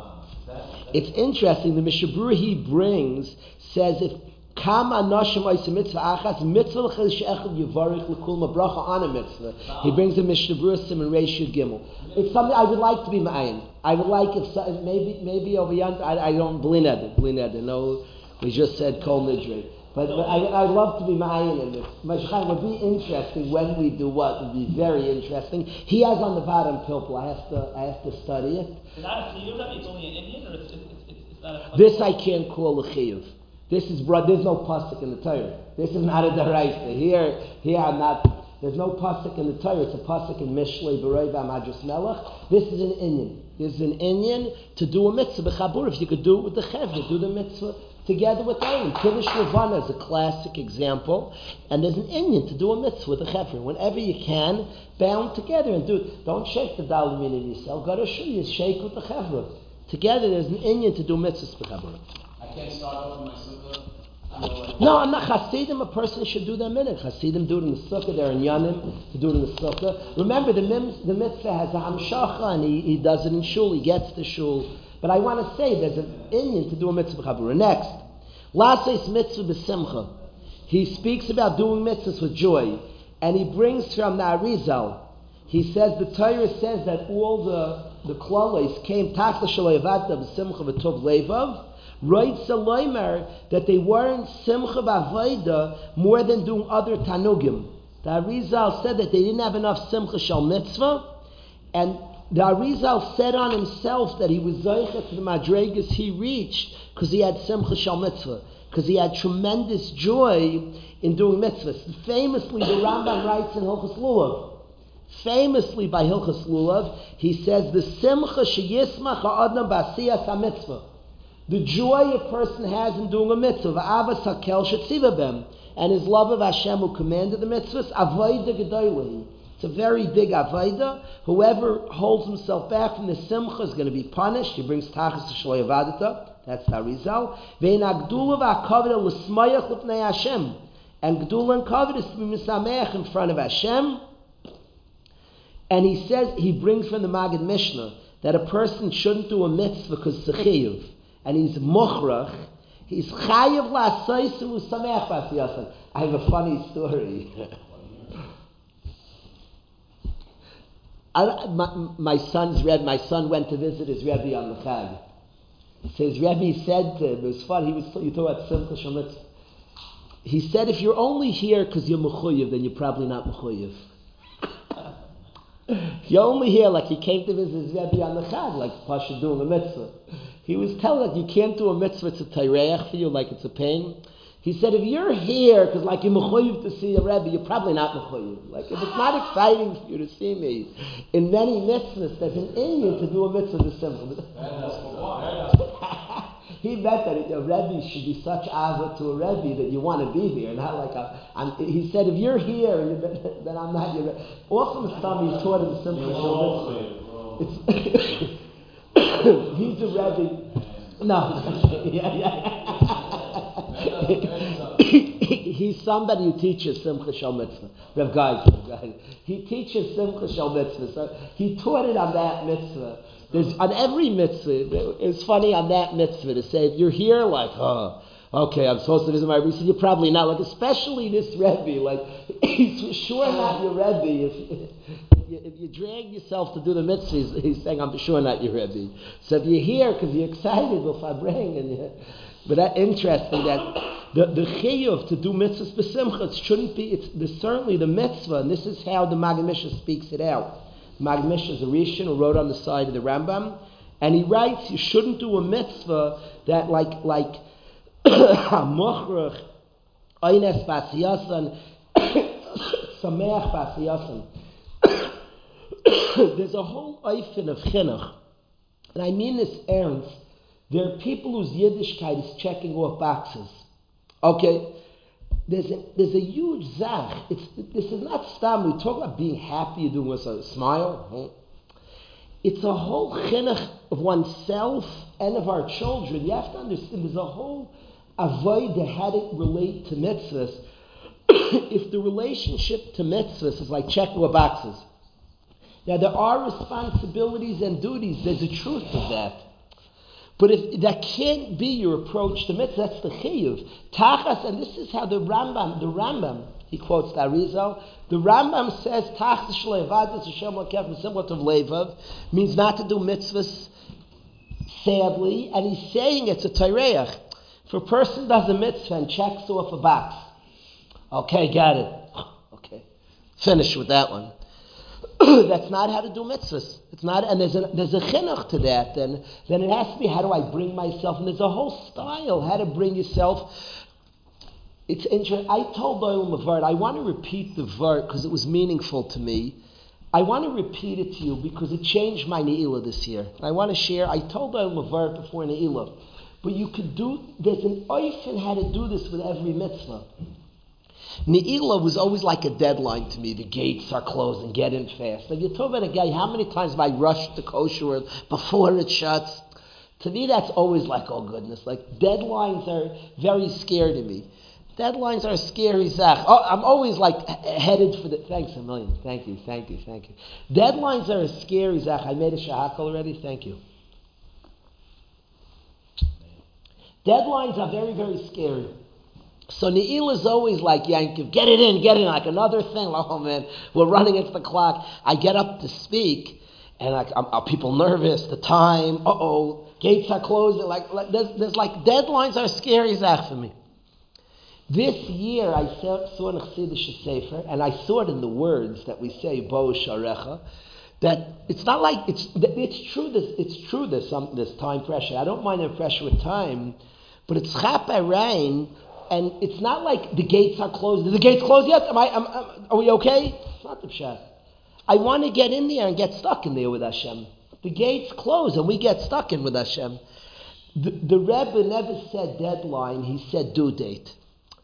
that, It's interesting, the Mishnah Berurah he brings says if Kama Nashim Oisa Mitzvah Achas, Mitzvah L'chel She'echel Yivarich L'kul Mabracha on a mitzvah. He brings a Mishnah Brusim and Yud Gimel. It's something I would like to be ma'ayin. I would like if so, maybe maybe over yonder. I, I don't blined blined. No, we just said kol nidre. But, I, I'd love to be ma'ayin in this. Mashchan would be interesting when we do what would be very interesting. He has on the bottom pilpul. I have to I have to study it. Is that a chiyuv? That it's only an Inyan, or it's, it's, it's, it's not a. This I can't call a chiyuv. This is there's no pasuk in the Torah. This is not a deraisa. Here, here I'm not. There's no pasuk in the Torah. It's a pasuk in Mishlei Berei Madras Melech. This is an Inyan. This is an Inyan to do a mitzvah b'chabur. If you could do it with the chevra, do the mitzvah together with them. Kiddush Levana is a classic example, and there's an Inyan to do a mitzvah with the chevra. Whenever you can, bound together and do it. Don't shake the dalim in yourself. Go to shul, shake with the chevra. Together, there's an Inyan to do mitzvahs b'chabur. I can't start off with my sukkah. You know, like- No, I'm not Hasidim. A person should do their minute. Hasidim do it in the sukkah. They're in Yanim to do it in the sukkah. Remember, the mitzvah has a hamshacha, and he, he does it in shul. He gets the shul. But I want to say there's an Inyan to do a mitzvah chabura. Next, lases mitzvah b'simcha. He speaks about doing mitzvahs with joy, and he brings from the Arizal. He says the Torah says that all the the klolis came takla shaloyavata b'simcha v'tov levav. Right Saloimer that they weren't simcha b'avoida more than doing other tanugim. The Arizal said that they didn't have enough simcha shal mitzvah, and the Arizal said on himself that he was zeicha to the madregas he reached because he had simcha shal mitzvah, because he had tremendous joy in doing mitzvahs. Famously, the Rambam writes in Hilchas Lulav. Famously by Hilchas Lulav, he says the simcha sheyismach ha'adam b'asiyas ha-mitzvah. The joy a person has in doing a mitzvah, v'avas hakel shetzivabem, and his love of Hashem who commanded the mitzvahs, avoida gedoylehi. It's a very big avoida. Whoever holds himself back from the simcha is going to be punished. He brings tachas to shloyavadita. That's Harizal. Vein agdula v'akavida l'smayach l'pnei Hashem. And gdula and kavod is to be misameach in front of Hashem. And he says, he brings from the Magid Mishnah that a person shouldn't do a mitzvah because it's a chiyuv. And he's mochrach. He's chayiv la'asayis u'sameach b'asiyasan. I have a funny story. I, my, my son's Rebbe, my son went to visit his Rebbe on the Chag. So his Rebbe said to him, it was he was, you talk about Simcha Shemitz. He said, if you're only here because you're mechuyev, then you're probably not mechuyev. you're only here like he came to visit his Rebbe on the Chag, like Pasha doing a mitzvah. He was telling that you can't do a mitzvah, it's a for you, like it's a pain. He said, if you're here, because like you're mechuyev to see a Rebbe, you're probably not mechuyev. Like, if it's not exciting for you to see me, in many mitzvahs, there's an Inyan to do a mitzvah this simple. he meant that a Rebbe should be such ava to a Rebbe that you want to be there, not like a, I'm, he said, if you're here, you're, then I'm not your Rebbe. Time he's taught him the simple It's, he's a Rebbe. No, yeah, yeah. He's somebody who teaches Simcha Shal Mitzvah. Rev Geisler. He teaches Simcha Shal Mitzvah. So he taught it on that mitzvah. There's, on every mitzvah, it's funny on that mitzvah to say, if you're here, like, oh, okay, I'm supposed to visit my Rebbe. You're probably not. Like, especially this Rebbe. Like, he's for sure not your Rebbe. If, if, you, drag yourself to do the mitzvah, he's, saying, I'm sure not your Rebbe. So if you're here because you're excited, with Fabring, and you but that interesting that the the chiyuv to do mitzvahs b'simcha it shouldn't be. It's the, certainly the mitzvah, and this is how the Maggid Mishnah speaks it out. Maggid Mishnah is a Rishon who wrote on the side of the Rambam, and he writes you shouldn't do a mitzvah that like like mochrach eines basiyasan sameach basiyasan. There's a whole eifin of chinuch, and I mean this ernst. There are people whose Yiddishkeit is checking off boxes. Okay? There's a, there's a huge zach. It's, this is not stam. We talk about being happy, you doing with a smile. It's a whole chinuch of oneself and of our children. You have to understand there's a whole avoid how to relate to mitzvahs. if the relationship to mitzvahs is like checking off boxes. Now there are responsibilities and duties. There's a truth to that. But if that can't be your approach to mitzvah, that's the chiyuv. Tachas, and this is how the Rambam, the Rambam, he quotes the Arizal, the Rambam says, Tachas shlevadas Hashem lakef similar to levav, means not to do mitzvahs sadly, and he's saying it's a tyreach. If a person does a mitzvah and checks off a box, okay, got it. Okay, finish with that one. That's not how to do mitzvahs. It's not, and there's a, there's a chinuch to that. Then, then it has to be how do I bring myself, and there's a whole style how to bring yourself. It's interesting. I told Doyle Mavart, umm I want to repeat the vart because it was meaningful to me. I want to repeat it to you because it changed my Ne'ilah this year. I want to share, I told Doyle Mavart umm before Ne'ilah, but you could do, there's an oifen how to do this with every mitzvah. Ne'ilah was always like a deadline to me. The gates are closed and get in fast. If you talk about a guy, how many times have I rushed the kosher before it shuts? To me, that's always like, oh goodness, like deadlines are very scary to me. Deadlines are scary, Zach. Oh, I'm always like headed for the. Thanks a million. Thank you, thank you, thank you. Deadlines are scary, Zach. I made a shahak already. Thank you. Deadlines are very, very scary. So Neil is always like Yankiv, get it in, get it in, like another thing. Oh man, we're running against the clock. I get up to speak, and like, I'm, are people nervous? The time, uh oh, gates are closed. Like, like there's, there's, like deadlines are scary, Zach, for me. This year I saw, an Chassidish Sefer, and I saw it in the words that we say, Bo Sharecha, that it's not like, it's, it's true this, it's true there's some, this time pressure. I don't mind the pressure with time, but it's Chap Rain and it's not like the gates are closed. Is the gates closed yet? Am I, am, am, are we okay? It's not the pshat. I want to get in there and get stuck in there with Hashem. The gates close and we get stuck in with Hashem. The, the Rebbe never said deadline, he said due date.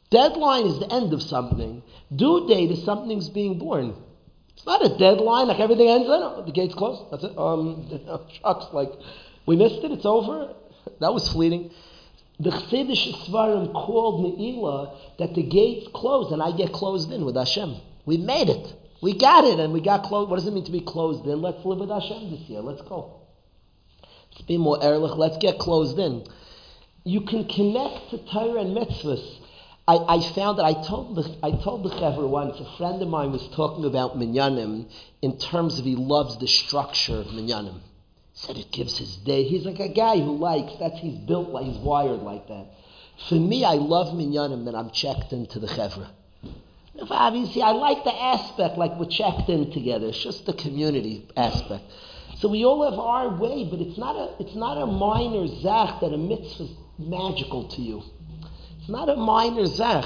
Deadline is the end of something. Due date is something's being born. It's not a deadline, like everything ends, the gate's closed. That's it. Um, shucks, like, we missed it, it's over. That was fleeting the Chassidish Svarim called Ne'ilah that the gates closed and I get closed in with Hashem. We made it. We got it and we got closed. What does it mean to be closed in? Let's live with Hashem this year. Let's go. Let's be more Erlich. Let's get closed in. You can connect to Torah and mitzvahs. I, I found that I told the I told the Chaver once. A friend of mine was talking about minyanim in terms of he loves the structure of minyanim said it gives his day. He's like a guy who likes, that's, he's built like, he's wired like that. For me, I love minyanim that I'm checked into the chevra. Obviously, I like the aspect, like we're checked in together. It's just the community aspect. So we all have our way, but it's not a, it's not a minor zach that a mitzvah is magical to you. It's not a minor zach.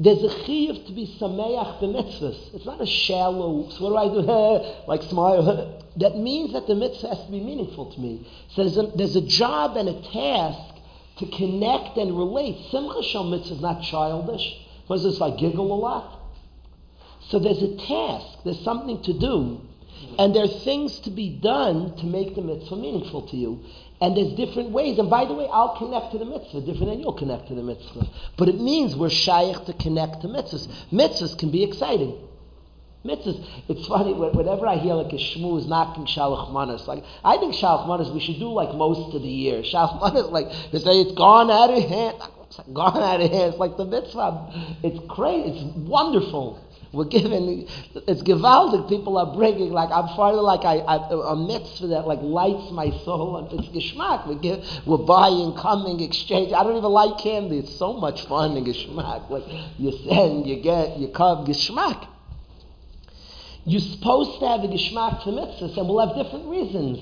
There's a chiyuv to be sameach b'mitzvahs. It's not a shallow, so what do I do? like smile. that means that the mitzvah has to be meaningful to me. So there's a, there's a job and a task to connect and relate. Simcha Shal mitzvah is not childish. Was this like giggle a lot? So there's a task. There's something to do. And there are things to be done to make the mitzvah meaningful to you. And there's different ways. And by the way, I'll connect to the mitzvah different than you'll connect to the mitzvah. But it means we're shaykh to connect to mitzvahs. Mitzvahs can be exciting. Mitzvahs. It's funny, whenever I hear like a shmooze knocking shalach manas, like, I think shalach manas we should do like most of the year. Shalach manas, like, they say it's gone out of hand. It's gone out of hand. It's like the mitzvah. It's great. It's wonderful. We're giving, it's gewaldig, people are bringing, like, I'm finally like I, I, a mitzvah that like lights my soul, and it's geschmack. We give, we're buying, coming, exchange. I don't even like candy. It's so much fun in geschmack. Like, you send, you get, you come, geschmack. You're supposed to have a geschmack for mitzvahs, and we'll have different reasons.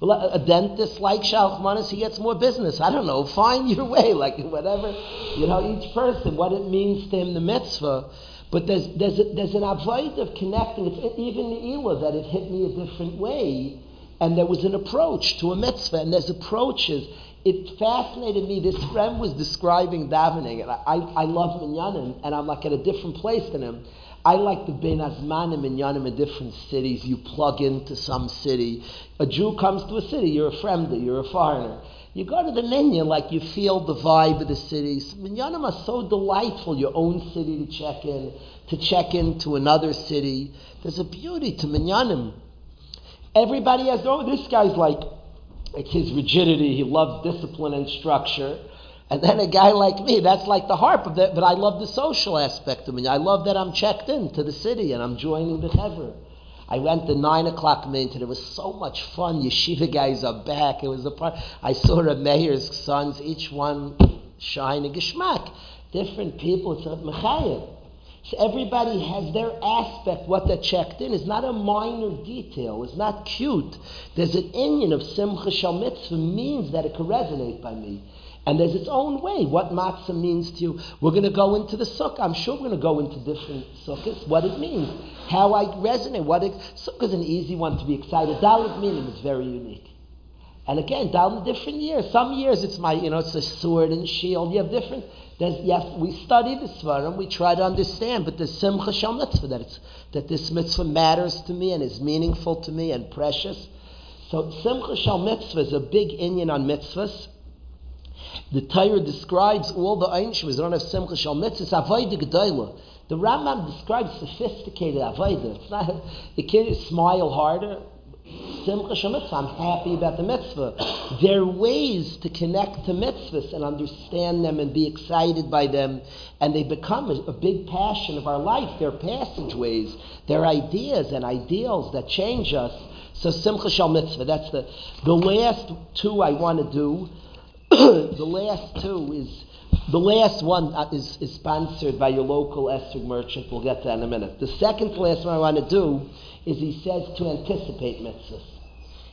A dentist like Shalch Manas, he gets more business. I don't know. Find your way, like whatever. You know, each person, what it means to him, the mitzvah. But there's, there's, a, there's an avoid of connecting. It's even the Elah that it hit me a different way. And there was an approach to a mitzvah, and there's approaches. It fascinated me. This friend was describing davening, and I, I, I love minyanim, and I'm like at a different place than him. I like the Ben Azmanim minyanim in different cities. You plug into some city. A Jew comes to a city, you're a friend, you're a foreigner. You go to the minyan, like you feel the vibe of the city. Minyanim are so delightful, your own city to check in, to check into another city. There's a beauty to minyanim. Everybody has, oh, this guy's like, It's his rigidity. He loves discipline and structure. And then a guy like me, that's like the harp of that, but I love the social aspect of me. I love that I'm checked in to the city and I'm joining the Hever. I went the nine o'clock minute. It was so much fun. Yeshiva guys are back. It was a part. I saw the mayor's sons, each one shining geschmack. Different people. It's a mechayev. So everybody has their aspect, what they're checked in. is not a minor detail. It's not cute. There's an Inyan of Simcha Shal Mitzvah means that it can resonate by me. And there's its own way what matzah means to you. We're going to go into the sukkah. I'm sure we're going to go into different sukkahs, what it means, how I resonate. What it, sukkah is an easy one to be excited. Dalit meaning is very unique. And again, down the different years. Some years it's my, you know, it's a sword and shield. You have different. There's, yes, we study the svarim, we try to understand, but there's simcha shal mitzvah that it's that this mitzvah matters to me and is meaningful to me and precious. So simcha shal mitzvah is a big inyan on mitzvahs. The Torah describes all the Einshim, don't have Simcha Shal Mitzvah, Avodah Gedolah. The Rambam describes sophisticated Avodah. It's not, it can't smile harder. Simcha Shal Mitzvah, I'm happy about the mitzvah. There are ways to connect to mitzvahs and understand them and be excited by them, and they become a, a big passion of our life. They're passageways, they're ideas and ideals that change us. So Simcha Shal Mitzvah, that's the, the last two I want to do. The last two is the last one uh, is, is sponsored by your local esrog merchant. We'll get to that in a minute. The second to last one I want to do is he says to anticipate mitzvahs.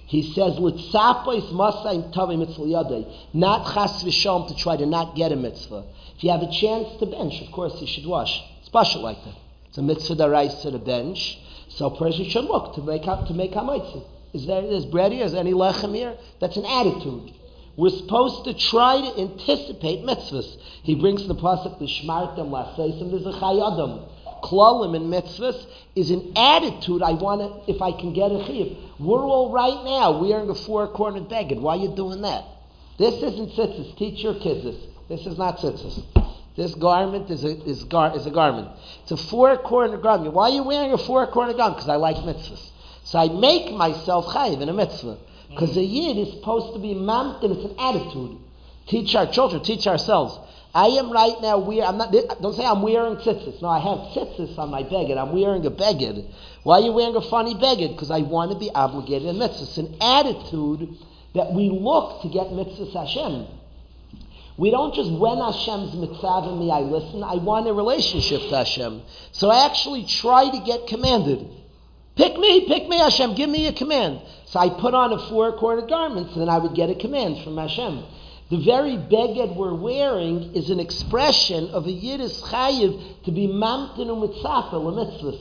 He says litzapos masayim tavi mitzvah not chas v'shom to try to not get a mitzvah. If you have a chance to bench, of course you should wash. It's special like that. It's a mitzvah daraisa to the bench, so a person should look to make to make hamaitzi. Is there is bread here? Is there any lechem here? That's an attitude. We're supposed to try to anticipate mitzvahs. He brings the pasuk the shmartem laseisim. There's a. Klalim and mitzvahs is an attitude. I want to, if I can get a chiyuv. We're all right now wearing a four-cornered beggar. Why are you doing that? This isn't tzitzis. Teach your kids this. Is not tzitzis. This garment is a, is, gar, is a garment. It's a four-cornered garment. Why are you wearing a four-cornered garment? Because I like mitzvahs. So I make myself chayiv in a mitzvah. Because a yid is supposed to be mountain, it's an attitude. Teach our children, teach ourselves. I am right now wearing, I'm not, don't say I'm wearing tzitzis. No, I have tzitzis on my beggar. I'm wearing a beggar. Why are you wearing a funny beggar? Because I want to be obligated in. It's an attitude that we look to get mitzvahs Hashem. We don't just when Hashem's mitzvah me, I listen. I want a relationship to Hashem. So I actually try to get commanded. Pick me, pick me, Hashem, give me a command. So I put on a four-cornered garment, so then I would get a command from Hashem. The very beged we're wearing is an expression of a Yiddish chayiv to be mamtin u'mitzafa mitzvahs.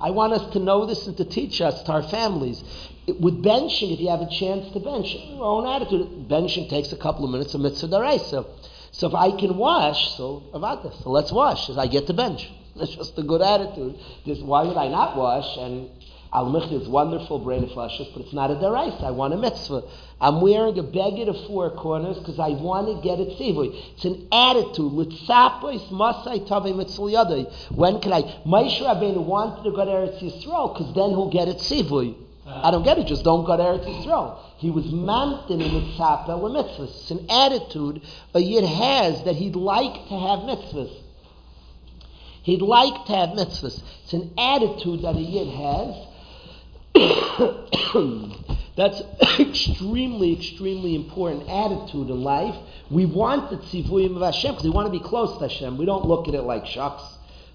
I want us to know this and to teach us to our families. It, with benching, if you have a chance to bench, your own attitude. Benching takes a couple of minutes, a mitzvah daraisa. So if I can wash, so avada, so let's wash as I get to bench. That's just a good attitude. Just why would I not wash? And Al Michli is wonderful, brain of flashes, but it's not a derais. I want a mitzvah. I'm wearing a beggar of four corners because I want to get it tzivui. It's an attitude. Litzapois masai tavei mitzvah When can I? Moshe Rabbeinu wanted to go to Eretz Yisrael because then he'll get it tzivui. I don't get it. Just don't go to Eretz Yisrael. He was mamtin in mitzvah mitzvahs. It's an attitude a yid has that he'd like to have mitzvahs. He'd like to have mitzvahs. It's an attitude that a yid has That's extremely, extremely important attitude in life. We want the tzivuyim of Hashem because we want to be close to Hashem. We don't look at it like shucks.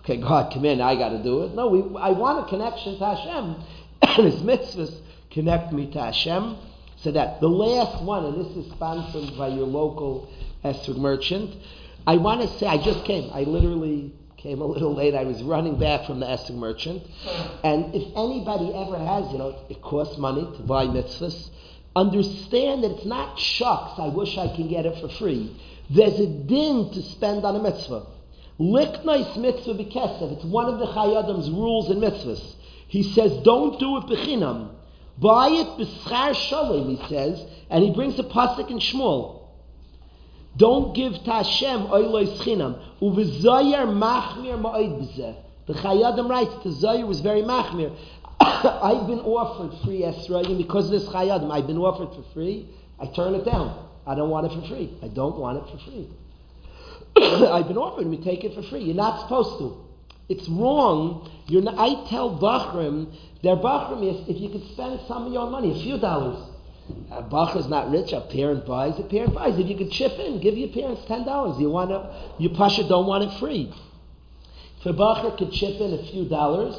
Okay, God, come in, I got to do it. No, we, I want a connection to Hashem. and His mitzvahs connect me to Hashem. So that the last one, and this is sponsored by your local esrog merchant. I want to say, I just came. I literally Came a little late. I was running back from the esrog merchant. And if anybody ever has, you know, it costs money to buy mitzvahs, understand that it's not shucks, I wish I can get it for free. There's a din to spend on a mitzvah. Liknois mitzvah b'kesev. It's one of the Chayadam's rules in mitzvahs. He says, don't do it b'chinam. Buy it b'schar shalom, he says, and he brings a pasuk in Shmuel. Don't give to Hashem oilois chinam. Uvezoyer machmir ma'oid b'zeh. The Chayadim writes, the Zoyer was very machmir. I've been offered free Esrayim because of this Chayadim. I've been offered for free. I turn it down. I don't want it for free. I don't want it for free. I've been offered me take it for free. You're not supposed to. It's wrong. Not, I tell Bachrim, their Bachrim is if you could spend some of your money, a few dollars. A Bach is not rich, a parent buys, a parent buys. If you could chip in, give your parents ten dollars. You want to, you pasha don't want it free. If a Bacher could chip in a few dollars,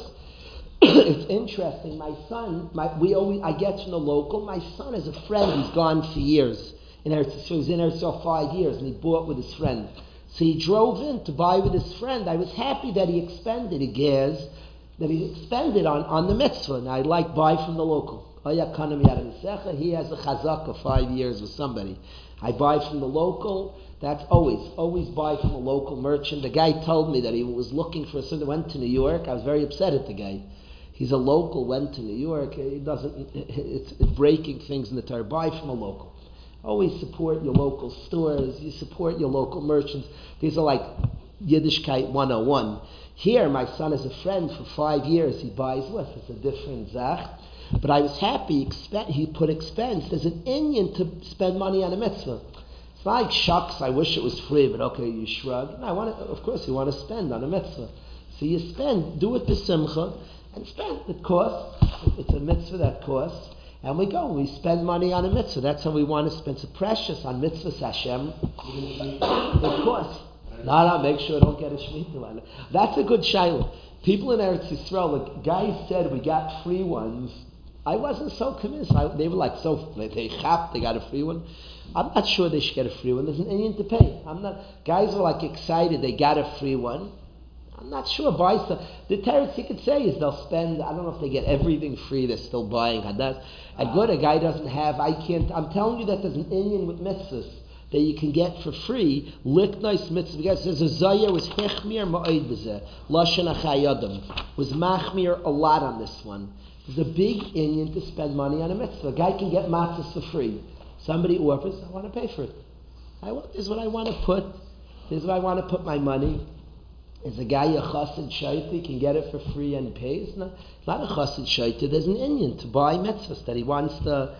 it's interesting. My son, my, we always, I get from the local. My son is a friend He's gone for years. In Eretz, so he was in Eretz five years, and he bought with his friend. So he drove in to buy with his friend. I was happy that he expended a gas, that he expended on, on the mitzvah. And I like buy from the local. He has a chazak of five years with somebody. I buy from the local. That's always, always buy from a local merchant. The guy told me that he was looking for something, went to New York. I was very upset at the guy. He's a local, went to New York. He doesn't, it's, it's breaking things in the Torah. Buy from a local. Always support your local stores. You support your local merchants. These are like Yiddishkeit 101. Here, my son has a friend for five years. He buys with. It's a different zach. But I was happy he put expense. There's an Inyan to spend money on a mitzvah. It's not like shucks. I wish it was free, but okay, you shrug. No, I want to, of course, you want to spend on a mitzvah. So you spend, do it to simcha, and spend. It costs. It's a mitzvah that costs. And we go, we spend money on a mitzvah. That's how we want to spend. It's precious on mitzvahs Hashem. Of course. No, make sure I don't get a shmita on it. That's a good shiloh. People in Eretz Yisrael, the guys said we got free ones. I wasn't so convinced. I, they were like so they, they chap, they got a free one. I'm not sure they should get a free one. There's an Inyan to pay. I'm not. Guys were like excited they got a free one. I'm not sure. Buy stuff. The teretz you could say is they'll spend. I don't know if they get everything free. They're still buying hadas. A good a guy doesn't have. I can't. I'm telling you that there's an Inyan with mitzvahs that you can get for free. Liknais mitzvah. Because says a zaya was hechmir b'zeh. Lashon was machmir a lot on this one. There's a big Inyan to spend money on a mitzvah. A guy can get matzahs for free. Somebody offers, I want to pay for it. I want, this is what I want to put. This is what I want to put my money. Is a guy a chassid shaita can get it for free and pays? No, not a chassid shaita. There's an Inyan to buy mitzvahs that he wants to.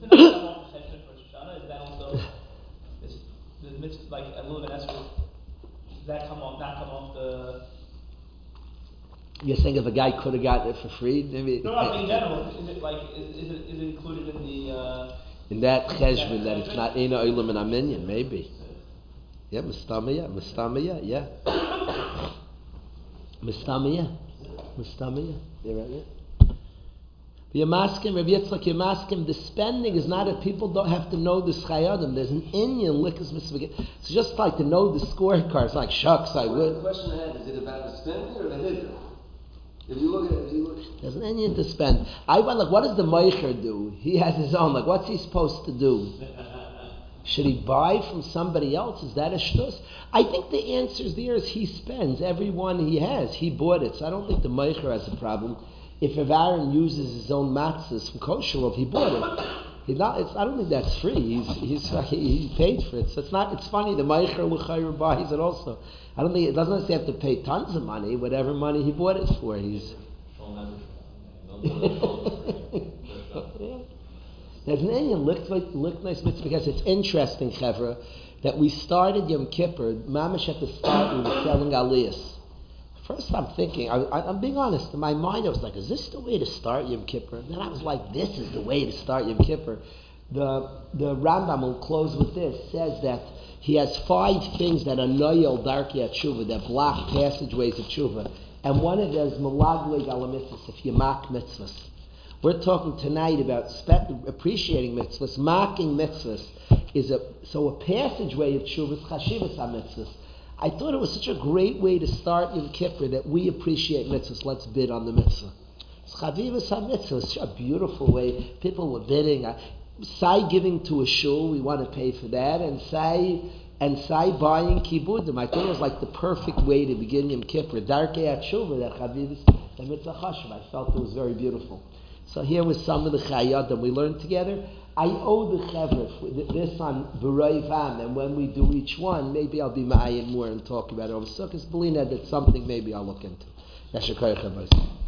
Does that come off? Not come off the you're saying if a guy could have gotten it for free, maybe. No, no, in general, is it like is, is it is it included in the? Uh, in that cheshbon that it's not ina oilam and aminyan, maybe. Yeah, mistamiya, mistamiya, yeah. Mistamiya, mistamiya. You right? Yeah. You're masking, Rabbi Yitzchak, you're masking, the spending is not that people don't have to know the schayadim. There's an Inyan likas mitzvah. It's just like to know the scorecard. It's like, shucks, I would. The question I had, is it about the spending or the hidden? If you look at it, if you look. There's an Inyan to spend. I went like, what does the Meicher do? He has his own. Like, what's he supposed to do? Should he buy from somebody else? Is that a shtus? I think the answer there is he spends every one he has. He bought it, so I don't think the Meicher has a problem. If Aaron uses his own matzahs from kosher, if he bought it, he's not. I don't think that's free. He's, he's he paid for it. So it's not. It's funny. The Meicher L'chayr buys it also. I don't think it doesn't have to pay tons of money. Whatever money he bought it for, he's. There's an Inyan nice mitzvah because it's interesting, Chevra, that we started Yom Kippur. Mamish at the start we were selling aliyahs. First, I'm thinking, I, am being honest. In my mind, I was like, "Is this the way to start Yom Kippur?" And then I was like, "This is the way to start Yom Kippur." The the Rambam will close with this. Says that he has five things that are noyel darki at tshuva, that block passageways of tshuva, and one of them is malaglig if you mock mitzvahs. We're talking tonight about spe- appreciating mitzvahs, mocking mitzvahs is a so a passageway of tshuva is chashivas mitzvahs. I thought it was such a great way to start Yom Kippur that we appreciate mitzvahs. Let's bid on the mitzvah. Chavivas mitzvah is a beautiful way. People were bidding. Uh, say giving to a shul, we want to pay for that, and say and say buying kibudim. I thought it was like the perfect way to begin Yom Kippur. Darkei atshuva that chavivas mitzvah chashav. I felt it was very beautiful. So here was some of the chayadim we learned together. I owe the chevra this on Vam, and when we do each one, maybe I'll be ma'ayin more and talk about it over Sukkot. Belina, that's something maybe I'll look into. That's Yashakar